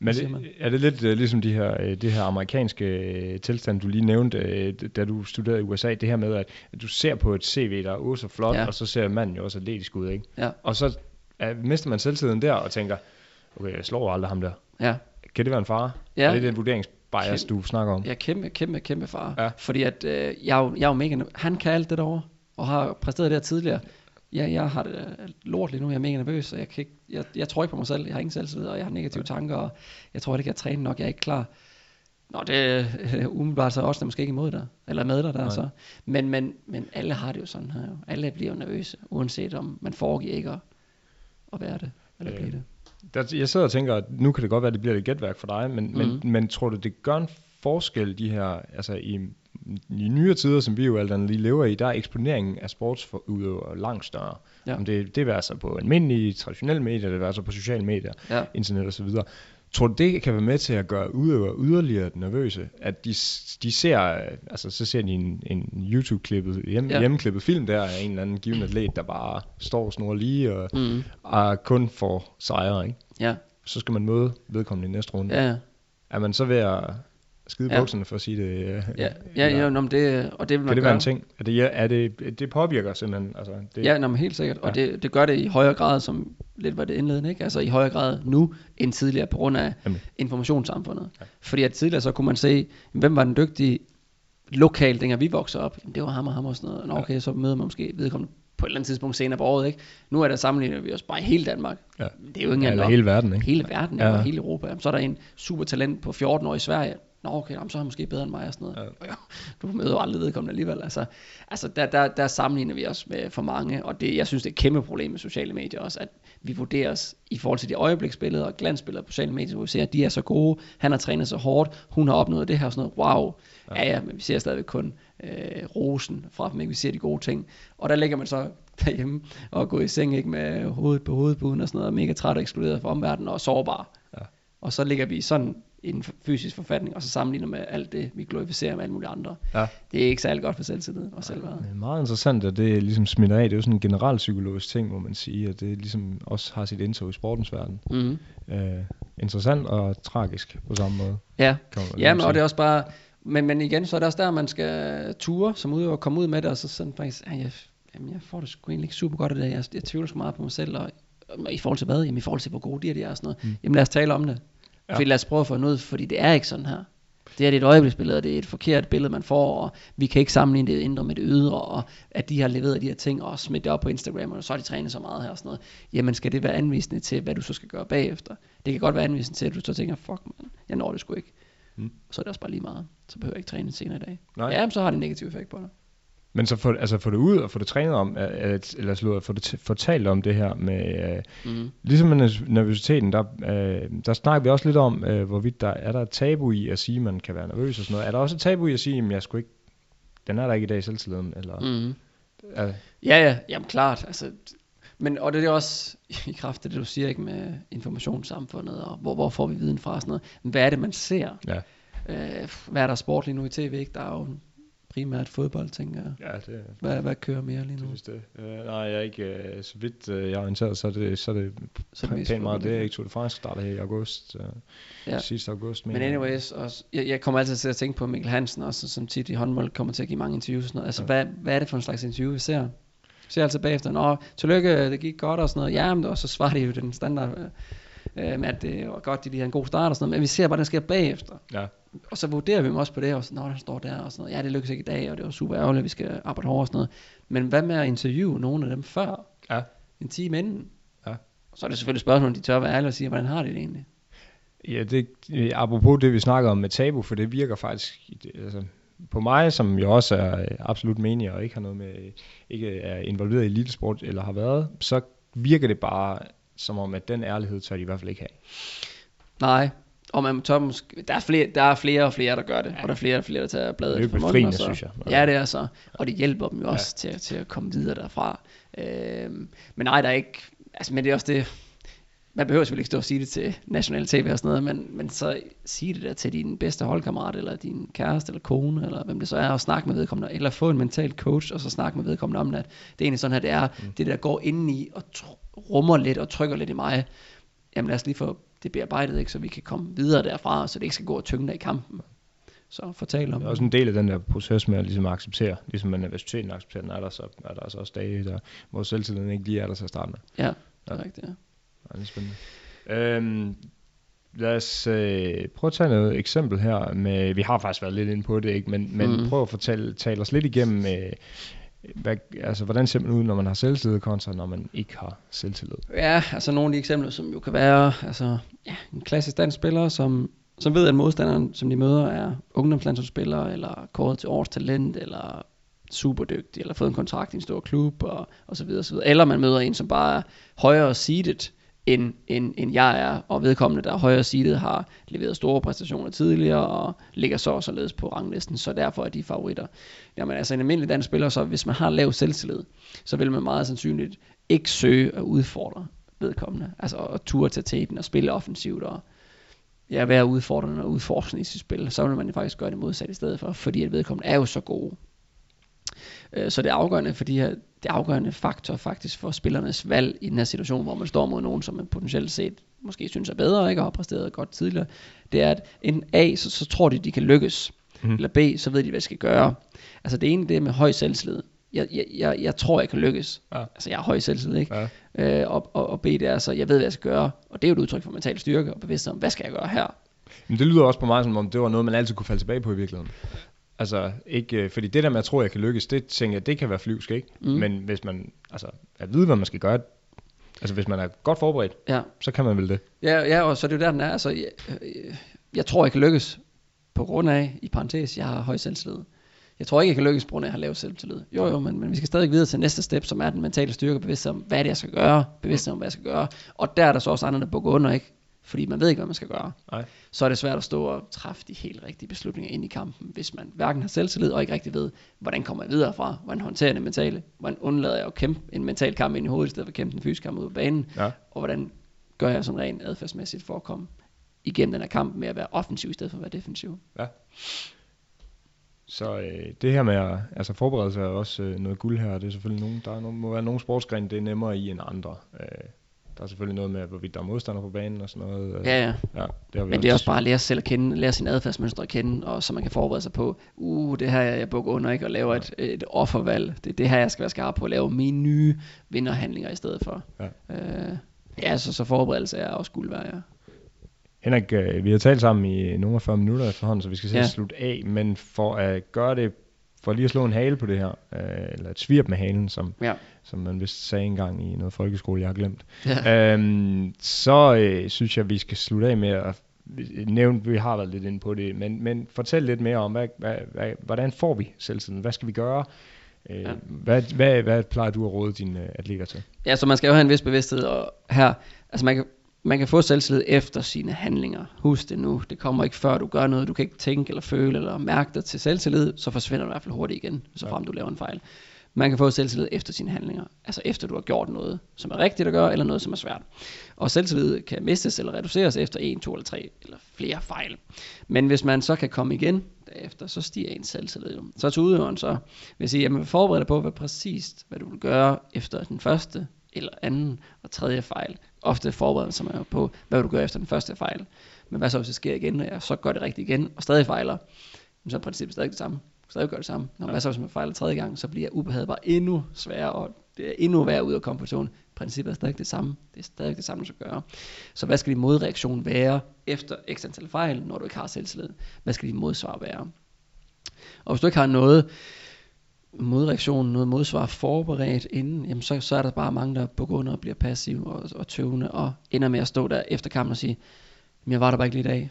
Men det, er det lidt uh, ligesom de her, uh, det her amerikanske uh, tilstand, du lige nævnte, da du studerede i USA, det her med, at, at du ser på et CV, der er oh, så flot, Ja. og så ser manden jo også atletisk ud, ikke? Ja, Og så mister man selvtiden der, og tænker, okay, jeg slår aldrig ham der. ja. Kan det være en fare? Ja. Er det den vurderingsbias, du snakker om? Ja, kæmpe, kæmpe, kæmpe far. Ja. Fordi at øh, jeg, er jo, jeg er jo mega, han kan alt det derovre, og har præsteret det her tidligere. Ja, jeg har det øh, lort lige nu, jeg er mega nervøs, og jeg, kan ikke, jeg, jeg tror ikke på mig selv, jeg har ingen selvtillid, og jeg har negative tanker, og jeg tror ikke, jeg træner nok, jeg er ikke klar. Nå, det er øh, umiddelbart så også der er måske ikke imod dig, eller med dig der Nej. så. Men, men, men alle har det jo sådan her, jo. alle bliver jo nervøse, uanset om man foregiver ikke at, at være det, eller Øh, blive det. Der, jeg sidder og tænker, at nu kan det godt være, at det bliver lidt gætværk for dig, men, mm. men, Mhm. men tror du, det gør en forskel, de her, altså i, i nyere tider, som vi jo alt andet lige lever i, der er eksponeringen af sportsudøvere langt større. Ja. Om det, det er så på almindelige, traditionelle medier, det er så på sociale medier, Ja. internet og så videre. Tror du, det kan være med til at gøre udøvere yderligere nervøse? At de, de ser, øh, altså så ser de en, en YouTube-klippet, hjem, Ja. ja. hjemmeklippet film der af en eller anden given atlet, der bare står snor lige og, Mm. og kun får sejre, ikke? Ja, så skal man møde vedkommende i næste runde. ja, Er man så ved at skide Ja. ja. bukserne for at sige det? øh, ja, ja, ja nå, men det, og det vil man Kan det gøre. være en ting? Er det, er det, det påvirker simpelthen? Altså, det, Ja, nå, men helt sikkert. Og Ja. det, det gør det i højere grad, som lidt var det indledende, ikke? Altså i højere grad nu end tidligere på grund af Nemlig. informationssamfundet. Ja. Fordi at tidligere så kunne man se, hvem var den dygtige lokalt, dengang vi voksede op. Jamen, det var ham og ham og sådan noget. Nå, okay, så møder man måske vedkommende på et eller andet tidspunkt senere på året, ikke? Nu er der sammenlignet vi os bare i hele Danmark. Ja. Det er jo ikke engang hele verden, ikke? Hele verden, ja. Og hele Europa. Jamen, så er der en super talent på 14 år i Sverige. Nå, okay, jamen, så er han måske bedre end mig og sådan noget. Ja. Du møder jo aldrig vedkommende alligevel. Altså, altså der, der, der sammenligner vi os med for mange, og det, jeg synes, det er et kæmpe problem med sociale medier også, at vi vurderes i forhold til de øjebliksbilleder og glansbilleder på sociale medier, hvor vi ser, at de er så gode, han har trænet så hårdt, hun har opnået det her og sådan noget. Wow. Ja, ja, men vi ser stadigvæk kun øh, rosen fra dem, ikke? vi ser de gode ting. Og der ligger man så derhjemme og går i seng ikke med hovedet på hovedbuden og sådan noget, og mega træt og ekskluderet fra omverdenen og sårbar. Ja. Og så ligger vi sådan en f- fysisk forfatning, og så sammenligner med alt det, vi glorificerer med alle mulige andre. Ja. Det er ikke særlig godt for selvtillid og selvværd. Det er meget interessant, at det ligesom smitter af. Det er jo sådan en generalpsykologisk ting, må man sige, at det ligesom også har sit indtog i sportens verden. Mm-hmm. Uh, interessant og tragisk på samme måde. Ja, ja men, sige. og det er også bare, men, men igen, så er det også der, man skal ture som udøver og komme ud med det, og så sådan faktisk, ja, jeg, jamen, jeg får det sgu egentlig ikke super godt af det, jeg, jeg tvivler sgu meget på mig selv, og, og i forhold til hvad? Jamen i forhold til, hvor gode de er, de er og sådan noget. Mm. Jamen lad os tale om det. Ja. Fordi lad os prøve at få noget, fordi det er ikke sådan her. Det er et øjebliksbillede, og det er et forkert billede, man får, og vi kan ikke sammenligne det indre med det ydre, og at de har leveret de her ting, og smidt det op på Instagram, og så har de trænet så meget her og sådan noget. Jamen skal det være anvisende til, hvad du så skal gøre bagefter? Det kan godt være anvisende til, at du så tænker, fuck man, jeg når det sgu ikke. Mm. Så er det også bare lige meget. Så behøver jeg ikke træne senere i dag. Nej. Ja, men så har det en negativ effekt på dig. Men så få, altså få det ud og få det trænet om, at, eller slå, få det t- fortalt om det her med, øh, Mm. ligesom med nervøs- nervøsiteten, der, øh, der snakker vi også lidt om, øh, hvorvidt der er der et tabu i at sige, at man kan være nervøs og sådan noget. Er der også et tabu i at sige, at jeg skulle ikke, den er der ikke i dag i selvtilliden, eller. Mm. er, Ja, ja, jamen klart. Altså, men, og det er også i kraft af det, du siger ikke med informationssamfundet, og hvor, hvor får vi viden fra og sådan noget. Men hvad er det, man ser? ja, Øh, hvad er der sport lige nu i tv? Ikke? Der er jo primært fodbold, tænker jeg. ja, det, Hvad, hvad kører mere lige det nu? vist det. Øh, nej, jeg er ikke, øh, så vidt øh, jeg er orienteret, så er det, så er det Så det pænt meget. Det er ikke? ikke Tour de France, starter her i august, øh, Ja. sidste august. Men jeg. anyways, også, jeg, jeg kommer altid til at tænke på Mikkel Hansen, også, som tit i håndbold kommer til at give mange interviews og sådan noget. Altså, Ja. hvad, hvad er det for en slags interview, vi ser? Vi ser altså bagefter, Nå, tillykke, det gik godt og sådan noget. Ja, men og så svarer de jo den standard øh, med, at det var godt, de lige havde en god start og sådan noget. Men vi ser bare, der sker bagefter. Ja, Og så vurderer vi dem også på det, og så, når der står der og sådan noget. Ja, det lykkedes ikke i dag, og det var super ærgerligt, vi skal arbejde hårdere og sådan noget. Men hvad med at interviewe nogle af dem før? ja. En time inden? Ja. Så er det selvfølgelig spørgsmål, om de tør være ærlige og sige, hvordan har de det egentlig? Ja, det, apropos det, vi snakker om med tabu, for det virker faktisk, altså, på mig, som jo også er øh, absolut menig og ikke har noget med, ikke er involveret i elitesport eller har været, så virker det bare som om, at den ærlighed tør de i hvert fald ikke have. Nej, og man tør måske, der, er flere, der er flere og flere, der gør det, ja. og der er flere og flere, der tager bladet Det er fra munden. og så, synes jeg. Ja, det er så. Og det hjælper dem jo også ja. til, til at komme videre derfra. Øhm, men nej, der er ikke, altså, men det er også det, man behøver selvfølgelig ikke stå og sige det til national tv og sådan noget, men, men så sige det der til din bedste holdkammerat, eller din kæreste, eller kone, eller hvem det så er, og snakke med vedkommende, eller få en mental coach, og så snakke med vedkommende om, at det er egentlig sådan her, det er, mm. det der går indeni, og tr- rummer lidt, og trykker lidt i mig, jamen lad os lige få det bearbejdet, ikke, så vi kan komme videre derfra, så det ikke skal gå og tynge dig i kampen. Så fortæl om Det er også en del af den der proces med at ligesom acceptere, ligesom man universiteten accepterer, den er der, så er der også dage, der, hvor selvtilliden ikke lige er der til at starte med. Ja, det er Ja. rigtigt, ja. Ja, det er spændende. Øhm, lad os øh, prøve at tage noget eksempel her. Med, vi har faktisk været lidt inde på det, ikke? men, men mm. prøv at fortælle, tale os lidt igennem, øh, hvad, altså, hvordan ser man ud, når man har selvtillid kontra når man ikke har selvtillid? Ja, altså nogle af de eksempler, som jo kan være, altså ja, en klassisk dansk spiller, som, som ved, at modstanderen, som de møder, er ungdomslandsholdsspiller, eller kåret til års talent, eller superdygtig, eller fået en kontrakt i en stor klub, og, og så videre, og så videre. Eller man møder en, som bare er højere seedet, end, end, end jeg er, og vedkommende, der er højere seedet, har leveret store præstationer tidligere, og ligger så og således på ranglisten, så derfor er de favoritter. Jamen altså en almindelig dansk spiller, så hvis man har lav selvtillid, så vil man meget sandsynligt ikke søge at udfordre vedkommende. Altså at ture til teten og spille offensivt og ja, være udfordrende og udforskende i sit spil. Så vil man faktisk gøre det modsat i stedet for, fordi at vedkommende er jo så gode. Øh, så det er afgørende for de her, det afgørende faktor faktisk for spillernes valg i den her situation, hvor man står mod nogen, som man potentielt set måske synes er bedre, ikke og har præsteret godt tidligere. Det er, at en A, så, så tror de, de kan lykkes. Mhm. Eller B, så ved de, hvad de skal gøre. Altså det ene, det er med høj selvtillid. Jeg, jeg, jeg, jeg tror, jeg kan lykkes. Ja. Altså jeg har høj selvtillid, ikke? Ja. Øh, og, og, og B, det er så, jeg ved, hvad jeg skal gøre. Og det er jo et udtryk for mental styrke og bevidsthed om, hvad skal jeg gøre her? Men det lyder også på mig, som om det var noget, man altid kunne falde tilbage på i virkeligheden. Altså, ikke, øh, fordi det der med, at tro, at jeg kan lykkes, det tænker jeg, det kan være flyvsk, ikke? Mm. Men hvis man, altså, at vide, hvad man skal gøre, altså hvis man er godt forberedt, Ja, så kan man vel det. Ja, ja, og så er det jo der, den er. Altså, jeg, øh, jeg tror, jeg kan lykkes på grund af, i parentes, jeg har høj selvtillid. Jeg tror ikke, jeg kan lykkes på grund af, at jeg har lav selvtillid. Jo, jo, men, men vi skal stadig videre til næste step, som er den mentale styrke, bevidsthed om, hvad det er, jeg skal gøre, bevidsthed om, hvad jeg skal gøre. Og der er der så også andre, der bukker under, ikke? Fordi man ved ikke, hvad man skal gøre. Nej. Så er det svært at stå og træffe de helt rigtige beslutninger ind i kampen, hvis man hverken har selvtillid og ikke rigtig ved, hvordan kommer jeg videre fra, hvordan håndterer jeg det mentale, hvordan undlader jeg at kæmpe en mental kamp ind i hovedet, i stedet for at kæmpe en fysisk kamp ud på banen, Ja. og hvordan gør jeg sådan rent adfærdsmæssigt for at komme igennem den her kamp med at være offensiv i stedet for at være defensiv. Så øh, det her med at altså forberede sig er også øh, noget guld her. Det er selvfølgelig nogen, der er nogen, må være nogle sportsgrene, det er nemmere i end andre. Øh, der er selvfølgelig noget med, hvorvidt der er modstander på banen og sådan noget. Øh, Ja, ja. ja det har vi Men det er også bare at lære sig selv at kende, lære sin adfærdsmønstre at kende, og så man kan forberede sig på, uh, det her jeg bukker under, ikke, og laver et, et offervalg. Det er det her, jeg skal være skarp på, at lave mine nye vinderhandlinger i stedet for. Ja. Øh, ja, så, så forberedelse er også guld værd, ja. Henrik, øh, vi har talt sammen i nogle af 40 minutter efterhånden, så vi skal se Ja. slutte af. Men for at gøre det, for lige at slå en hale på det her, øh, eller et svirp med halen, som, Ja. som man vist sagde engang i noget folkeskole, jeg har glemt. ja. øhm, så øh, synes jeg, vi skal slutte af med at nævnt, vi har været lidt inde på det, men, men fortæl lidt mere om, hvad, hvad, hvad, hvordan får vi selvtilliden? Hvad skal vi gøre? Øh, Ja. hvad, hvad, hvad plejer du at råde dine atleter til? Ja, så man skal jo have en vis bevidsthed og her. Altså man kan, man kan få selvtillid efter sine handlinger. Husk det nu. Det kommer ikke før du gør noget. Du kan ikke tænke eller føle eller mærke dig til selvtillid. Så forsvinder du i hvert fald hurtigt igen, så frem du laver en fejl. Man kan få selvtillid efter sine handlinger. Altså efter du har gjort noget, som er rigtigt at gøre, eller noget, som er svært. Og selvtillid kan mistes eller reduceres efter en, to eller tre eller flere fejl. Men hvis man så kan komme igen derefter, så stiger ens selvtillid jo. Så til udøveren så vil jeg sige, at forbered dig på, hvad præcist, hvad du vil gøre efter den første eller anden og tredje fejl. Ofte man jo på, hvad vil du gøre efter den første fejl. Men hvad så, hvis det sker igen, og jeg så gør det rigtigt igen, og stadig fejler, så er princippet stadig det samme. Stadig gør det samme. Når hvad så, hvis man fejler tredje gang, så bliver ubehaget bare endnu sværere, og det er endnu værre ud af komfortzonen. Princippet er stadig det samme. Det er stadig det samme, du skal gøre. Så hvad skal din modreaktion være efter x antal fejl, når du ikke har selvtillid? Hvad skal din modsvar være? Og hvis du ikke har noget modreaktion, noget modsvar forberedt inden, jamen så, så er der bare mange, der begynder og bliver passive og, og tøvende, og ender med at stå der efter kampen og sige, "Men jeg var der bare ikke lige i dag.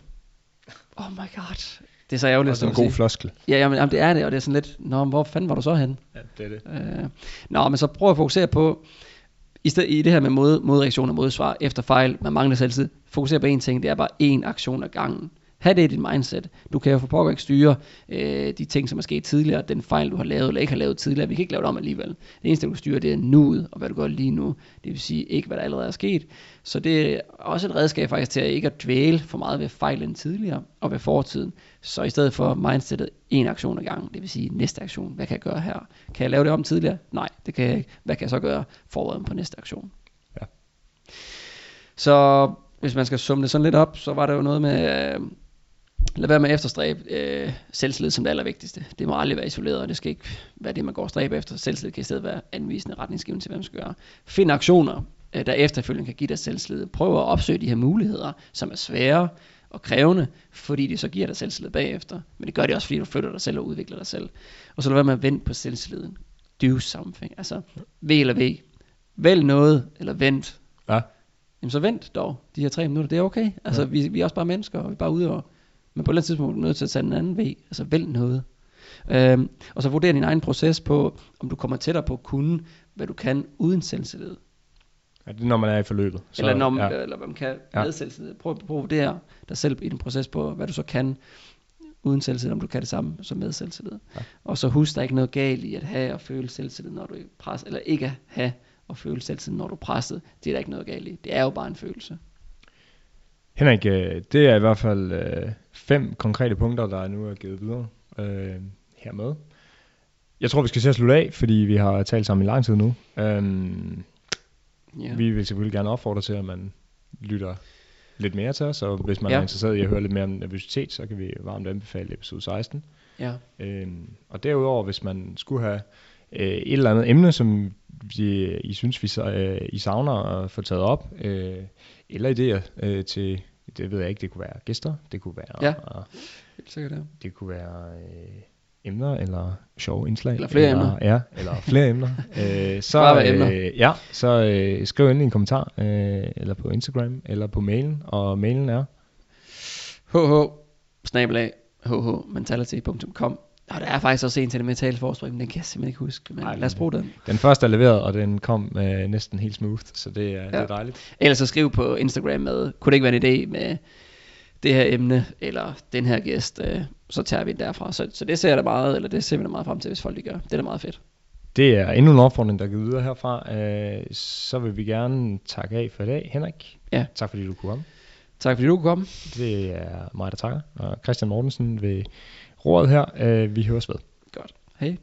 Oh my god. Det er så ærgerligt. Også at en stå og god sige. floskel. Ja, jamen, jamen, det er det, og det er sådan lidt, Nå, hvor fanden var du så hen? Ja, det er det. Øh, nå, men så prøv at fokusere på, i, sted, i det her med mod, modreaktion og modsvar efter fejl, man mangler selvtid, fokusere på én ting, det er bare én aktion ad gangen. Ha' det i dit mindset. Du kan jo for pokker ikke styre øh, de ting, som er sket tidligere, den fejl, du har lavet eller ikke har lavet tidligere. Vi kan ikke lave det om alligevel. Det eneste, du kan styre, det er nuet, og hvad du gør lige nu. Det vil sige ikke, hvad der allerede er sket. Så det er også et redskab faktisk til at ikke at dvæle for meget ved fejlen tidligere og ved fortiden. Så i stedet for mindsetet en aktion ad gangen, det vil sige næste aktion, hvad kan jeg gøre her? Kan jeg lave det om tidligere? Nej, det kan jeg ikke. Hvad kan jeg så gøre forberedt på næste aktion? Ja. Så hvis man skal summe det sådan lidt op, så var der jo noget med, øh, lad være med at efterstræbe øh, selvtillid som det allervigtigste. Det må aldrig være isoleret, og det skal ikke være det, man går og stræbe efter. Selvtillid kan i stedet være anvisende retningsgivende til, hvad man skal gøre. Find aktioner, øh, der efterfølgende kan give dig selvtillid. Prøv at opsøge de her muligheder, som er svære og krævende, fordi det så giver dig selvtillid bagefter. Men det gør det også, fordi du flytter dig selv og udvikler dig selv. Og så lad være med at vente på selvtilliden. Do something. Altså, V eller V. Vælg noget, eller vent. Ja. Jamen så vent dog, de her tre minutter, det er okay. Altså, ja. vi, vi er også bare mennesker, og vi er bare ude og... Men på et eller andet tidspunkt er du nødt til at tage en anden vej. Altså, vælg noget. Øhm, og så vurder din egen proces på, om du kommer tættere på at kunne, hvad du kan uden selvtillid. Ja, det er, når man er i forløbet. Så, eller, når man, ja. eller hvad man kan Ja. med selvtillid. Prøv, prøv at vurdere dig selv i din proces på, hvad du så kan uden selvtillid, om du kan det samme som med selvtillid. Ja. Og så husk, der er ikke noget galt i at have og føle selvtillid, når du er presset, eller ikke at have og føle selvtillid, når du er presset. Det er der ikke noget galt i. Det er jo bare en følelse. Henrik, øh, det er i hvert fald øh, fem konkrete punkter, der nu er givet videre øh, hermed. Jeg tror, vi skal se at slutte af, fordi vi har talt sammen i lang tid nu. Øhm, Ja. Vi vil selvfølgelig gerne opfordre til, at man lytter lidt mere til os, og hvis man Ja. er interesseret i at høre lidt mere om nervøsitet, så kan vi varmt anbefale episode 16. ja. Øhm, og derudover, hvis man skulle have øh, et eller andet emne, som vi, I synes, vi, øh, I savner at få taget op, øh, eller idéer øh, til, det ved jeg ikke, det kunne være gæster, det kunne være, Ja. Helt sikkert det. det kunne være øh, emner, eller sjove indslag. Eller flere emner. Ja, eller flere emner. Øh, så, Bare emner. Øh, ja, så øh, skriv endelig en kommentar, øh, eller på Instagram, eller på mailen, og mailen er hh, snabelag, Og der er faktisk også en til det med talforspring, men den kan jeg simpelthen ikke huske. Men Ej, lad os bruge den. Den første er leveret, og den kom øh, næsten helt smooth, så det er, ja. det er dejligt. Ellers så skriv på Instagram med, kunne det ikke være en idé med det her emne, eller den her gæst, øh, så tager vi den derfra. Så, så det ser jeg da meget, eller det ser vi da meget frem til, hvis folk de gør. Det er da meget fedt. Det er endnu en opfordring, der er givet videre herfra. Øh, så vil vi gerne takke af for i dag, Henrik. Ja. Tak fordi du kunne komme. Tak fordi du kunne komme. Det er mig, der takker. Og Christian Mortensen ved ordet her. Øh, vi høres ved. Godt. Hej.